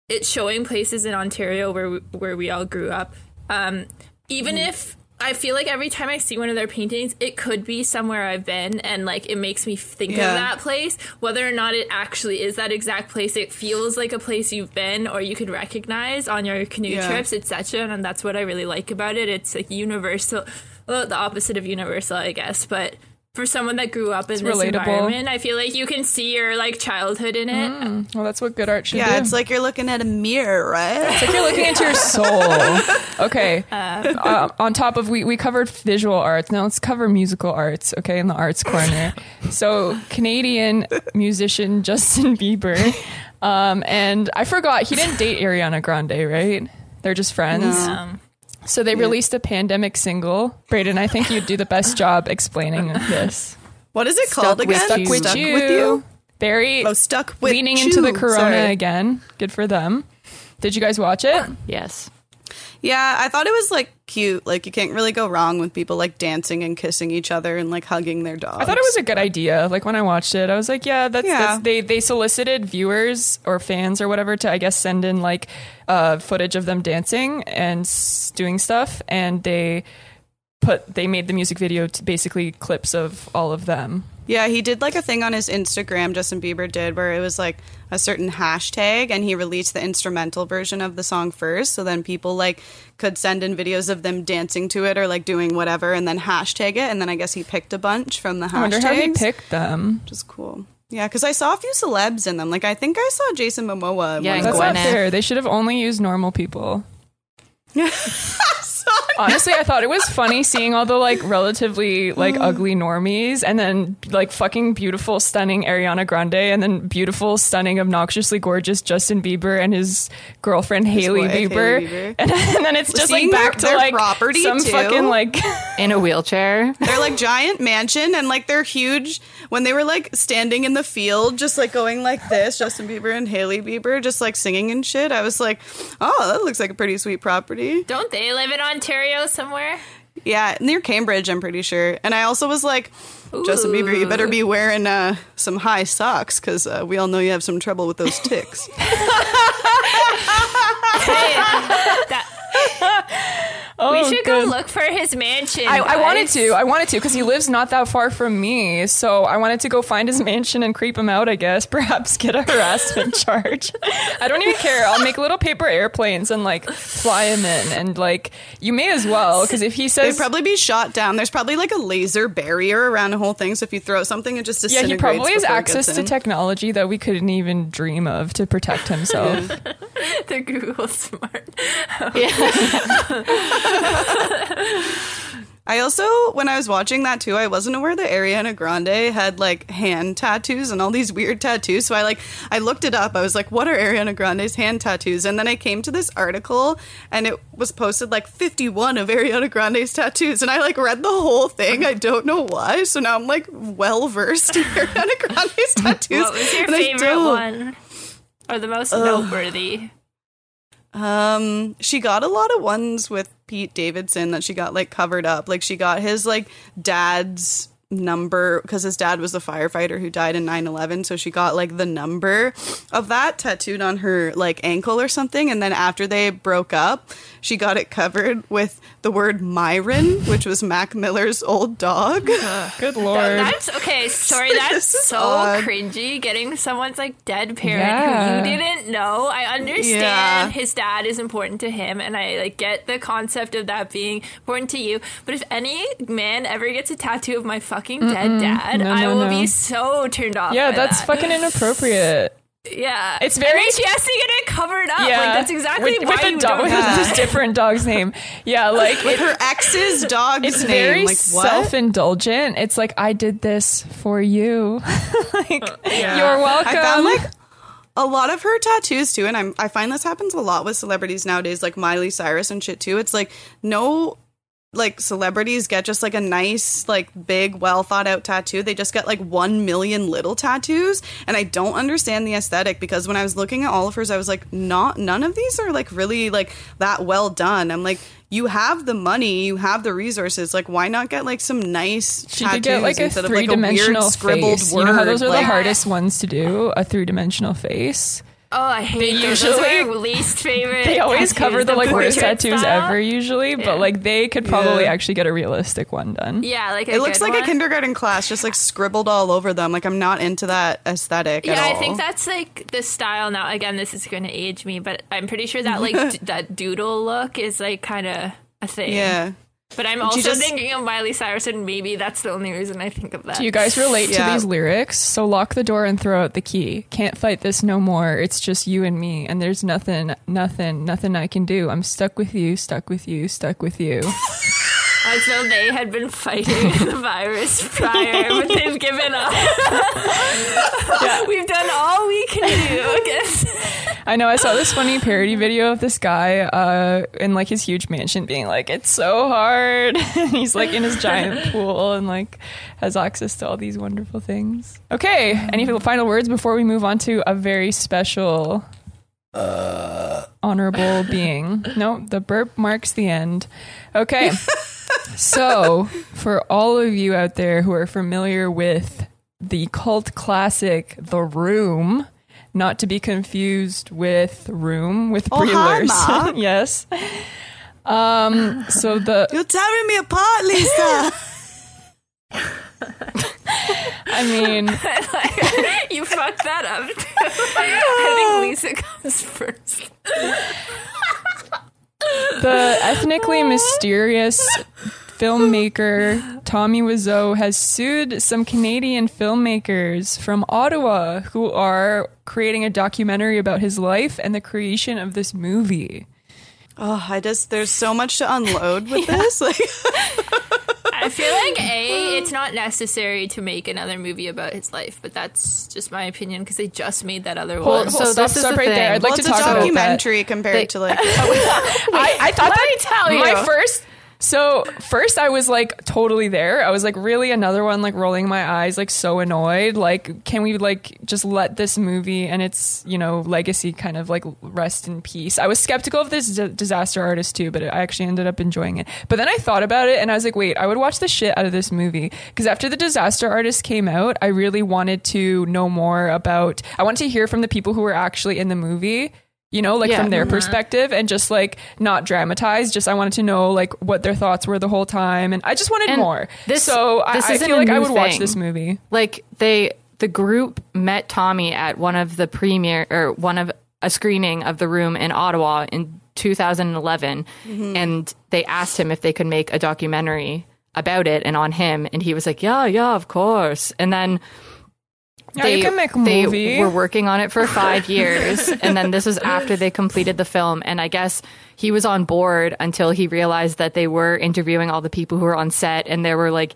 it's showing places in Ontario where we, where we all grew up. Um, even Mm. if I feel like every time I see one of their paintings, it could be somewhere I've been, and like it makes me think Yeah. of that place. Whether or not it actually is that exact place, it feels like a place you've been or you could recognize on your canoe Yeah. trips, etc. And that's what I really like about it. It's like universal, well, the opposite of universal, I guess, but. For someone that grew up in this relatable. environment, I feel like you can see your like childhood in it. Well, that's what good art should do. Yeah, it's like you're looking at a mirror, right? It's like you're looking into your soul. *laughs* Okay. *laughs* Uh, on top of we we covered visual arts. Now let's cover musical arts. Okay, in the arts corner. So Canadian musician Justin *laughs* Bieber, um, and I forgot he didn't date Ariana Grande, right? They're just friends. Um, So they released a pandemic single. Brayden, I think you'd do the best job explaining this. What is it called with again? Stuck With Stuck you. with you. Very Oh, stuck with leaning you. into the corona Sorry. again. Good for them. Did you guys watch it? Yes. Yeah, I thought it was like cute. Like you can't really go wrong with people like dancing and kissing each other and like hugging their dogs. I thought it was a good idea. Like when I watched it, I was like, yeah, that's, Yeah. that's they they solicited viewers or fans or whatever to I guess send in like uh, footage of them dancing and doing stuff, and they put they made the music video to basically clips of all of them. Yeah, he did like a thing on his Instagram, Justin Bieber did, where it was like a certain hashtag and he released the instrumental version of the song first. So then people like could send in videos of them dancing to it or like doing whatever and then hashtag it. And then I guess he picked a bunch from the hashtags. I wonder how he picked them. Which is cool. Yeah, because I saw a few celebs in them. Like I think I saw Jason Momoa. Yeah, one and of That's not fair. They should have only used normal people. *laughs* *laughs* Honestly, I thought it was funny seeing all the like relatively like mm. ugly normies and then like fucking beautiful, stunning Ariana Grande and then beautiful, stunning, obnoxiously gorgeous Justin Bieber and his girlfriend Hailey wife, Bieber. Hailey Bieber. *laughs* And, and then it's just Seeing like back their- to their like property, some too. fucking like *laughs* In a wheelchair. They're like giant mansion and like they're huge. When they were like standing in the field, just like going like this, Justin Bieber and Hailey Bieber just like singing and shit. I was like, oh, that looks like a pretty sweet property. don't they live in Ontario somewhere? Yeah, near Cambridge, I'm pretty sure. And I also was like, Justin Bieber, you better be wearing uh, some high socks because uh, we all know you have some trouble with those ticks. *laughs* Oh, we should go look for his mansion. I, I wanted to. I wanted to because he lives not that far from me. So I wanted to go find his mansion and creep him out. I guess *laughs* perhaps get a harassment *laughs* charge. I don't even care. I'll make little paper airplanes and like fly him in. And like you may as well because if he They'd says probably be shot down. There's probably like a laser barrier around the whole thing, so if you throw something, it just yeah, he probably has access to technology that we couldn't even dream of to protect himself. *laughs* the Google Smart. *laughs* I also, when I was watching that too, I wasn't aware that Ariana Grande had like hand tattoos and all these weird tattoos. So I like, I looked it up. I was like, what are Ariana Grande's hand tattoos? And then I came to this article and it was posted like 51 of Ariana Grande's tattoos. And I like read the whole thing. I don't know why. So now I'm like well versed in *laughs* Ariana Grande's tattoos. What was your and I favorite don't- one? Or the most noteworthy? Um, she got a lot of ones with Pete Davidson that she got like covered up. Like she got his like dad's number because his dad was a firefighter who died in 9-11 so she got like the number of that tattooed on her like ankle or something and then after they broke up she got it covered with the word myron which was mac miller's old dog *laughs* Good lord. That's okay. Sorry, *laughs* that's so odd. cringy. Getting someone's like dead parent Yeah. who you didn't know. I understand Yeah. his dad is important to him, and I like get the concept of that being important to you. But if any man ever gets a tattoo of my fucking dead dad, No, I will no. be so turned off. yeah, by that's that. fucking inappropriate. Yeah, It's And very- then she has to get it covered up. Yeah, like that's exactly with, why with a you dog, don't with do a *laughs* different dog's name. Yeah, *laughs* like with her ex's *laughs* dog's it's name very like self-indulgent. It's like I did this for you. like you're welcome. I found like a lot of her tattoos too, and I'm I find this happens a lot with celebrities nowadays, like Miley Cyrus and shit too. It's like no like celebrities get just like a nice, like big, well thought out tattoo. They just get like one million little tattoos. And I don't understand the aesthetic because when I was looking at all of hers, I was like, not none of these are like really like that well done. I'm like, you have the money, you have the resources. Like, why not get like some nice she tattoos get like a instead of like a weird scribbled face. word? You know how those are like, the hardest ones to do? A three-dimensional face. Oh, I hate They those. Those are usually- my least *laughs* favorite. They always tattoos, cover the like worst portrait tattoos style. ever, usually. Yeah. But like they could probably Yeah. actually get a realistic one done. Yeah, like a It looks good like one. a kindergarten class, just like scribbled all over them. Like I'm not into that aesthetic Yeah, at all. I think that's like the style now. Again, this is going to age me, but I'm pretty sure that *laughs* like d- that doodle look is like kind of a thing. yeah. But I'm also just- thinking of Miley Cyrus, and maybe that's the only reason I think of that. Do you guys relate Yeah. to these lyrics? So lock the door and throw out the key. Can't fight this no more. It's just you and me, and there's nothing, nothing, nothing I can do. I'm stuck with you, stuck with you, stuck with you. *laughs* As though they had been fighting *laughs* the virus prior, but they've given up. *laughs* We've done all we can do. I know. I saw this funny parody video of this guy uh, in like his huge mansion, being like, "It's so hard." *laughs* And he's like in his giant *laughs* pool and like has access to all these wonderful things. Okay. Any final words before we move on to a very special, honorable *laughs* being? No, the burp marks the end. Okay. so, for all of you out there who are familiar with the cult classic The Room, not to be confused with Room with Oh, hi, *laughs* yes. Um, so the *laughs* You're tearing me apart, Lisa. *laughs* I mean, you fucked that up. I think Lisa comes first. the ethnically mysterious filmmaker Tommy Wiseau has sued some Canadian filmmakers from Ottawa who are creating a documentary about his life and the creation of this movie. oh, I just there's so much to unload with *laughs* this. Like, I feel like a *laughs* it's not necessary to make another movie about his life, but that's just my opinion because they just made that other one. so so stop, this is stop the right there. thing. I'd like to it's a talk about that. documentary compared They- to like. *laughs* I, I thought Let that me tell you. my first. So first, I was like totally there. I was like, really another one, like rolling my eyes, like so annoyed. Like, can we like just let this movie and its you know legacy kind of like rest in peace? I was skeptical of this d- disaster artist too, but I actually ended up enjoying it. But then I thought about it and I was like, wait, I would watch the shit out of this movie because after the disaster artist came out, I really wanted to know more about. I wanted to hear from the people who were actually in the movie you know, like Yeah. from their Mhm. perspective and just like not dramatize. Just I wanted to know like what their thoughts were the whole time, and I just wanted And more. this- so I, this I isn't feel like I new would watch this movie. like they the group met Tommy at one of the premiere or one of a screening of the room in Ottawa in 2011 and they asked him if they could make a documentary about it and on him and he was like yeah yeah of course and then Yeah, they, you can make a they movie. were working on it for *laughs* five years and then this was after they completed the film and i guess he was on board until he realized that they were interviewing all the people who were on set and there were like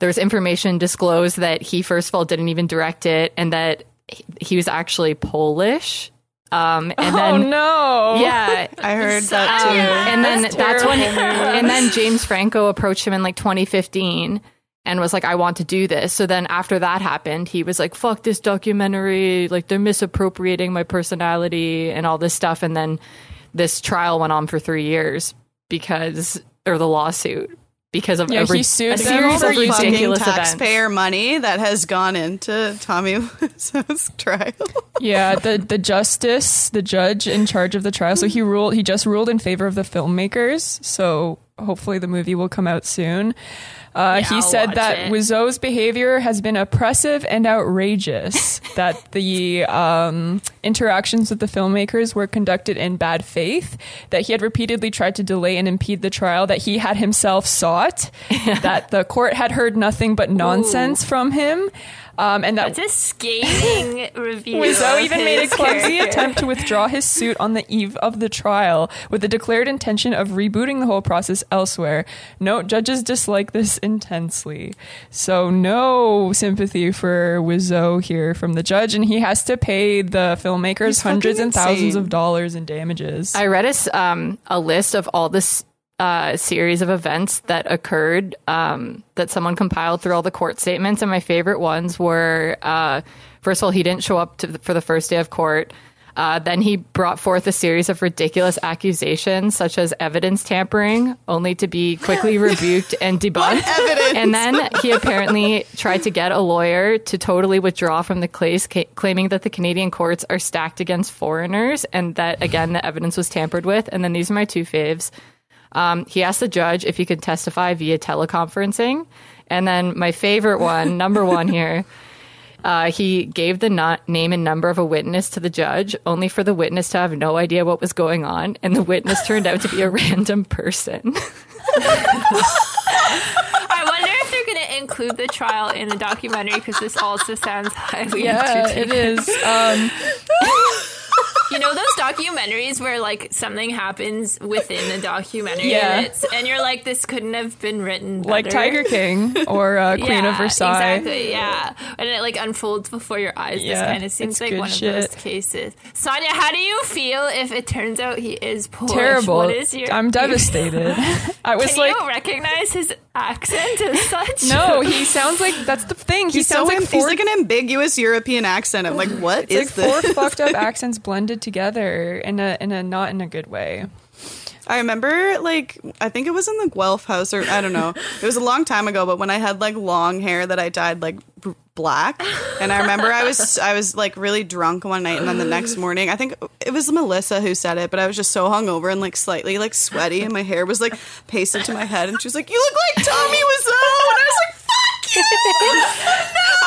there was information disclosed that he first of all didn't even direct it and that he- he was actually polish um and oh then no! yeah I heard that too. and then That's that's, when and then James Franco approached him in like 2015 and was like I want to do this. So then after that happened, he was like fuck this documentary, like they're misappropriating my personality and all this stuff and then this trial went on for 3 years because or the lawsuit because of Yeah, a, he sued a series of using fucking ridiculous events. taxpayer money that has gone into Tommy *laughs* Wiseau's trial. Yeah, the the justice, the judge in charge of the trial. So he ruled. He just ruled in favor of the filmmakers. So hopefully the movie will come out soon. Uh, Yeah, he said that it. Wiseau's behavior has been oppressive and outrageous. *laughs* that the um, interactions with the filmmakers were conducted in bad faith. That he had repeatedly tried to delay and impede the trial that he had himself sought. *laughs* that the court had heard nothing but nonsense from him. Um, and that That's a scathing *laughs* review. Wiseau of even made a his clumsy character. attempt to withdraw his suit on the eve of the trial with the declared intention of rebooting the whole process elsewhere. Note judges dislike this intensely. So no sympathy for Wiseau here from the judge and he has to pay the filmmakers He's hundreds and thousands insane. of dollars in damages. I read a, s- um, a list of all this uh, series of events that occurred um, that someone compiled through all the court statements, and my favorite ones were uh, first of all, he didn't show up to the, for the first day of court. Uh, then he brought forth a series of ridiculous accusations, such as evidence tampering, only to be quickly *laughs* rebuked and debunked. And then he apparently tried to get a lawyer to totally withdraw from the case, ca- claiming that the Canadian courts are stacked against foreigners and that, again, the evidence was tampered with. And then these are my two faves. Um, he asked the judge if he could testify via teleconferencing. And then my favorite one, *laughs* number one here, uh, he gave the not name and number of a witness to the judge, only for the witness to have no idea what was going on. And the witness turned out to be a *laughs* random person. *laughs* I wonder if they're going to include the trial in the documentary because this also sounds highly yeah, entertaining. it is. Um, *laughs* You know those documentaries where like something happens within the documentary Yeah. and, and you're like, this couldn't have been written like. Tiger King or uh, *laughs* Queen yeah, of Versailles. Exactly, yeah. And it like unfolds before your eyes. Yeah, this kind of seems like one shit. of those cases. Sonia, how do you feel if it turns out he is Polish? Terrible. What is your I'm *laughs* devastated. I was Can like, you recognize his accent as *laughs* such? no, he sounds like that's the thing. He He's sounds so like am- four he's like an ambiguous European accent. I'm like, what It's is like four fucked up *laughs* accents blended together in a in a not in a good way. I remember, like, I think it was in the Guelph house, or I don't know. It was a long time ago, but when I had like long hair that I dyed like black, and I remember I was I was like really drunk one night, and then the next morning, I think it was Melissa who said it, but I was just so hungover and like slightly like sweaty, and my hair was like pasted to my head, and she was like, "You look like Tommy Wiseau," and I was like.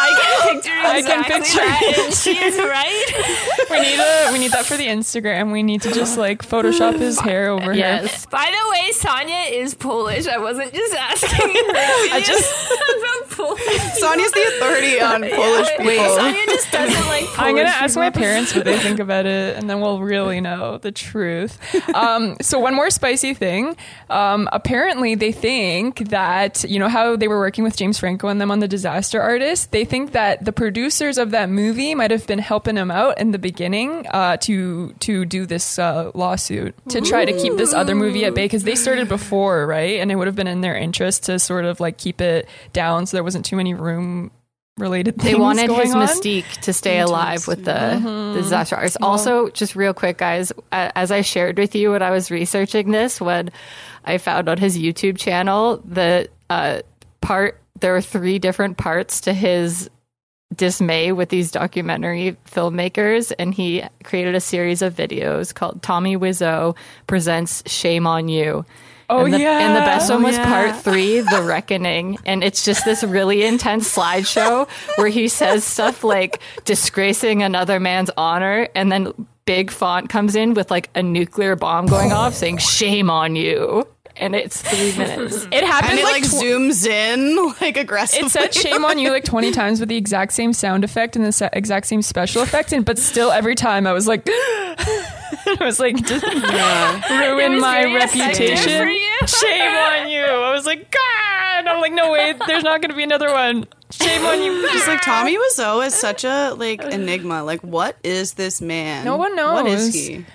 I can picture I exactly can picture that, and she is right. *laughs* We need a we need that for the Instagram. We need to just like Photoshop his hair over her. Yes. By the way, Sonia is Polish. I wasn't just asking. *laughs* I just- *laughs* about Polish. Sonia's the authority on Polish people. Wait, Sonia just doesn't like Polish I'm gonna ask my parents what they think about it, and then we'll really know the truth. Um, so one more spicy thing. Um, apparently, they think that you know how they were working with James Franco and them on the Disaster Artist. They think that the producers of that movie might have been helping him out in the beginning uh, to to do this uh, lawsuit to try to keep this other movie at bay because they started before, right? And it would have been in their interest to sort of like keep it down so there wasn't too many room related things They wanted going his on. mystique to stay alive with the, the disaster artist. Also, just real quick, guys, as I shared with you when I was researching this, when I found on his YouTube channel the uh, part, there were three different parts to his dismay with these documentary filmmakers, and he created a series of videos called Tommy Wiseau presents "Shame on You." Oh and the, yeah. and the best one was oh, yeah. part three, The *laughs* Reckoning. And it's just this really intense slideshow where he says stuff like disgracing another man's honor. And then big font comes in with like a nuclear bomb going off oh, saying, shame on you. And it's three minutes. *laughs* It happens. And it like, like tw- zooms in *laughs* like aggressively. it said shame on you like 20 *laughs* times with the exact same sound effect and the sa- exact same special effect and but still every time I was like I was like just ruin was my reputation. Shame on you. I was like God. I'm like no way there's not going to be another one. Shame on you. Just like Tommy Wiseau is such a like enigma. Like, what is this man? No one knows. What is he?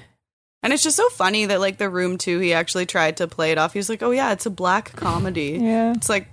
And it's just so funny that like the room too, he actually tried to play it off. He was like, "Oh yeah, it's a black comedy." Yeah. It's like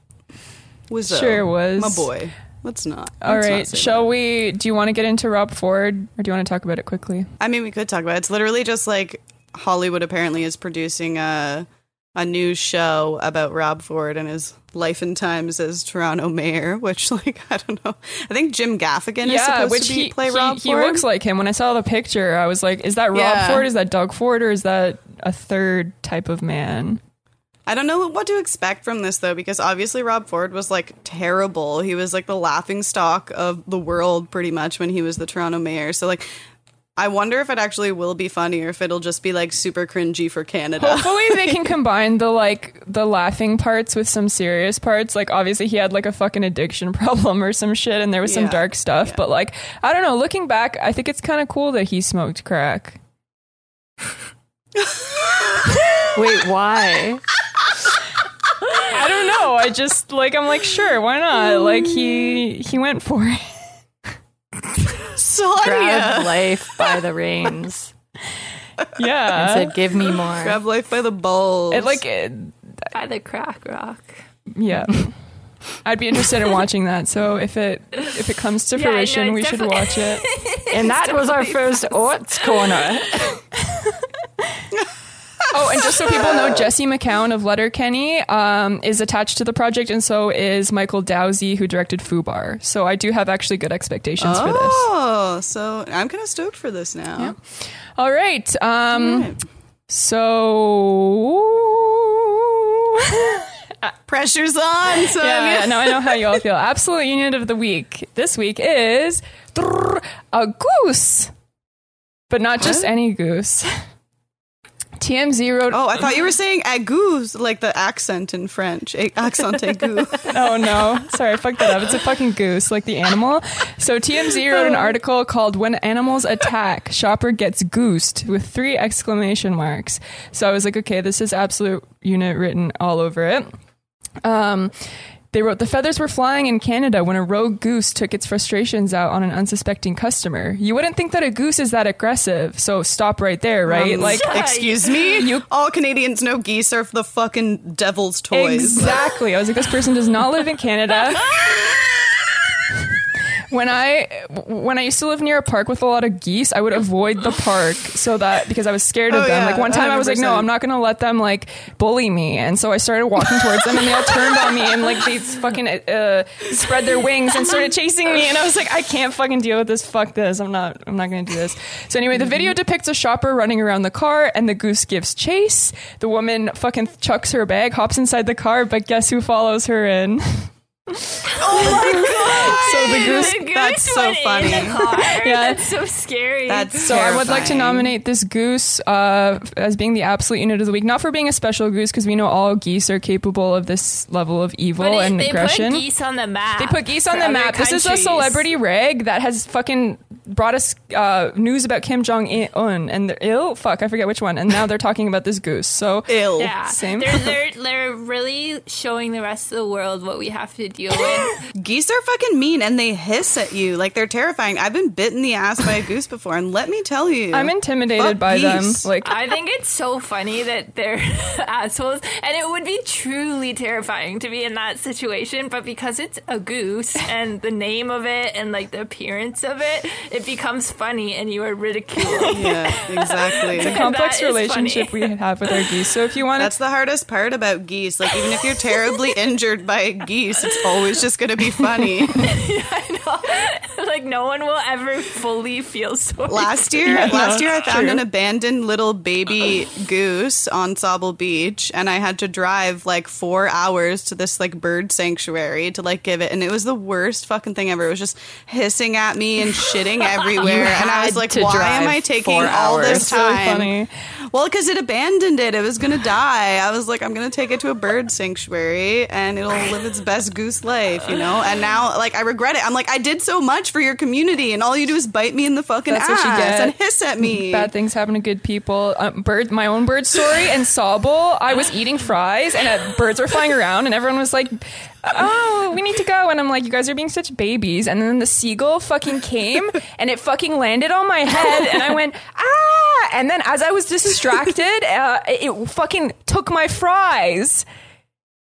Wiseau, Sure was. my boy. Let's not. All let's right, say shall that. we do you want to get into Rob Ford or do you want to talk about it quickly? I mean, we could talk about it. It's literally just like Hollywood apparently is producing a a new show about Rob Ford and his life and times as Toronto mayor. Which, *laughs* like, I don't know. I think Jim Gaffigan is supposed which to be, he, play he, Rob he Ford. looks like him. When I saw the picture, I was like, is that Rob Yeah. Ford? Is that Doug Ford? Or is that a third type of man? I don't know what to expect from this though, because obviously Rob Ford was like terrible. He was like the laughing stock of the world pretty much when he was the Toronto mayor. So like I wonder if it actually will be funny or if it'll just be like super cringy for Canada. Hopefully they can *laughs* combine the like the laughing parts with some serious parts. Like obviously he had like a fucking addiction *laughs* problem or some shit and there was some Yeah. dark stuff, but like I don't know, looking back, I think it's kind of cool that he smoked crack. *laughs* Wait, why? I don't know. I just like I'm like sure, why not? Like he he went for it. Grabbed Sonia! life by the reins *laughs* yeah. and said, give me more. Grab life by the balls. It like it, by the crack rock. yeah. *laughs* I'd be interested in watching that. So if it if it comes to Yeah, no, fruition, it's we should watch it. And that was our first Orts Corner. *laughs* *laughs* Oh, and just so people know, Jesse McCown of Letterkenny um, is attached to the project, and so is Michael Dowse, who directed Fubar. So I do have actually good expectations for this. Oh, so I'm kind of stoked for this now. All right. Um, Right. So. *laughs* Pressure's on. *laughs* Yeah, yeah, now I know how you all feel. Absolute unit of the week this week is a goose, but not just any goose. TMZ wrote. Oh, I thought you were saying agouz, like the accent in French. A- accent aigu. *laughs* Oh no, sorry, I fucked that up. It's a fucking goose, like the animal. So TMZ wrote an article called "When Animals Attack, Shopper Gets Goosed" with three exclamation marks. So I was like, okay, this is absolute unit written all over it. Um, they wrote the feathers were flying in Canada when a rogue goose took its frustrations out on an unsuspecting customer. You wouldn't think that a goose is that aggressive, so stop right there, right? Um, like excuse me. *laughs* You- all Canadians know geese are the fucking devil's toys. Exactly. I was like, this person does not live in Canada. *laughs* when I when I used to live near a park with a lot of geese, I would avoid the park so that because I was scared of Oh, them. yeah, like one time, I was like, no, I'm not going to let them like bully me, and so I started walking towards them, and they all turned on me and like they fucking uh, spread their wings and started chasing me, and I was like, I can't fucking deal with this. Fuck this. I'm not. I'm not going to do this. So anyway, the video depicts a shopper running around the car, and the goose gives chase. The woman fucking chucks her bag, hops inside the car, but guess who follows her in? *laughs* Oh *laughs* so the goose. The goose that's so went in funny. the car. *laughs* Yeah. That's so scary. That's So I would like to nominate this goose uh, as being the absolute unit of the week, not for being a special goose, because we know all geese are capable of this level of evil but it- and they aggression. put geese on the map. They put geese on the other map. This is a celebrity rig that has fucking brought us uh, news about Kim Jong Un, and they're ill. Fuck, I forget which one. And now they're talking about this goose. So Ill. Yeah, Same. They're, they're they're really showing the rest of the world what we have to deal with. *laughs* Geese are fucking mean and they hiss at you. Like they're terrifying. I've been bit in the ass by a goose before, and let me tell you. I'm intimidated Fuck by geese. them. Like I think it's so funny that they're *laughs* assholes, and it would be truly terrifying to be in that situation. But because it's a goose and the name of it and like the appearance of it it becomes funny and you are ridiculed. *laughs* Yeah, exactly. *laughs* The complex relationship funny. we have with our geese. So if you want That's the hardest part about geese. Like, even if you're terribly *laughs* injured by a geese, it's always just going to be funny. Yeah, I know. Like no one will ever fully feel sorry. Last year, Yeah, last year I found true. an abandoned little baby goose on Sauble Beach, and I had to drive like four hours to this like bird sanctuary to like give it, and it was the worst fucking thing ever. It was just hissing at me and shitting *laughs* everywhere, and I was like, to "Why am I taking all this time?" funny. Well, because it abandoned it, it was gonna die. I was like, I'm gonna take it to a bird sanctuary, and it'll live its best goose life, you know. And now, like, I regret it. I'm like, I did so much for your community, and all you do is bite me in the fucking That's ass what you get. and hiss at me. *laughs* Bad things happen to good people. Um, bird, my own bird story in Sauble. I was eating fries and uh, birds were flying around, and everyone was like, "Oh, we need to go." And I'm like, "You guys are being such babies." And then the seagull fucking came and it fucking landed on my head, and I went ah. And then as I was distracted, *laughs* uh, it fucking took my fries.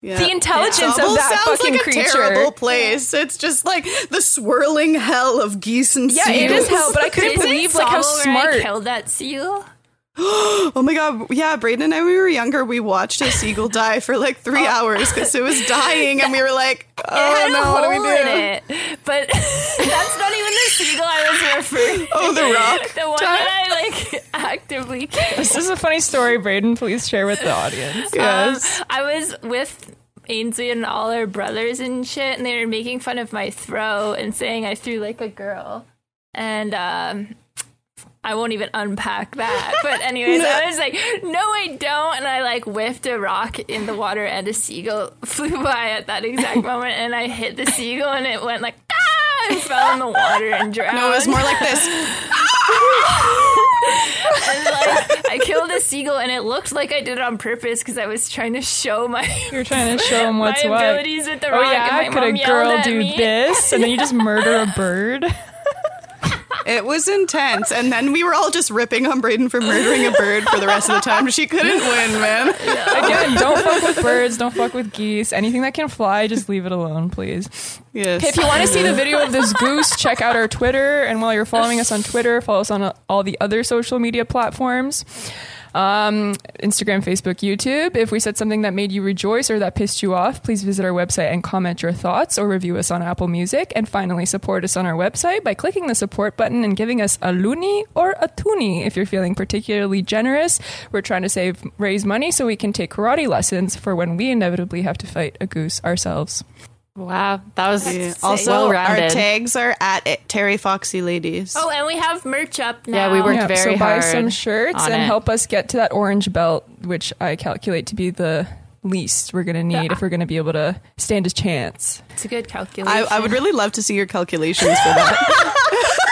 Yeah. The intelligence Sauble of that sounds fucking like a creature. terrible place. It's just like the swirling hell of geese and seagulls. Yeah, it seagulls. is hell, but I couldn't believe like how Sauble I smart. killed that seal. *gasps* Oh my god, yeah, Braden and I, when we were younger, we watched a seagull die for like three hours because it was dying, and we were like, *laughs* It "Oh had no, a what do we hole do?" in it, but *laughs* that's not even the seagull I was referring. *laughs* Oh, the rock. the one that I like actively killed. This is a funny story, Braden. Please share with the audience. Yes. Um, I was with Ainsley and all our brothers and shit, and they were making fun of my throw and saying I threw like a girl. And um, I won't even unpack that. *laughs* But anyways, I was like, no, I don't. And I like whiffed a rock in the water, and a seagull *laughs* flew by at that exact *laughs* moment, and I hit the seagull, and it went like. "Ah!" And fell in the water and drowned. No, it was more like this. And, like, I killed a seagull, and it looked like I did it on purpose because I was trying to show my You're trying to show them what's my what. abilities with the rock. Oh yeah, could a girl do me. this? And then you just murder a bird. It was intense, and then we were all just ripping on Braden for murdering a bird for the rest of the time. She couldn't win, man. Again, don't fuck with birds. Don't fuck with geese. Anything that can fly, just leave it alone, please. Yes. If you want to see the video of this goose, check out our Twitter. And while you're following us on Twitter, follow us on all the other social media platforms. Um, Instagram, Facebook, YouTube. If we said something that made you rejoice or that pissed you off, please visit our website and comment your thoughts or review us on Apple Music. And finally, support us on our website by clicking the support button and giving us a loonie or a toonie if you're feeling particularly generous. We're trying to save raise money so we can take karate lessons for when we inevitably have to fight a goose ourselves. Wow, that was Yeah. Also, our well-rounded. tags are at it, Terry Foxy Ladies. Oh, and we have merch up now. Yeah, we worked Yeah, very so buy some shirts and it. help us get to that orange belt, which I calculate to be the least we're going to need Yeah. if we're going to be able to stand a chance. It's a good calculation. I, I would really love to see your calculations for that. *laughs*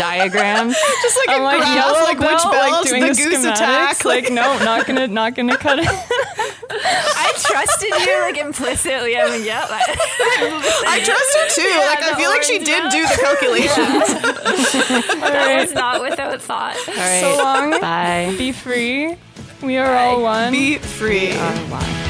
diagram. *laughs* Just like I'm a like graph, yellow like which belt, like doing the the goose schematics. attack. Like, no, *laughs* not gonna, not gonna cut it. I trusted you like implicitly. I mean, yeah. I, I trust her too. like I feel like she orange did belt. do the calculations. All *laughs* that right, was not without thought. All right, so long. bye. Be free. We are all one. Be free. Bye.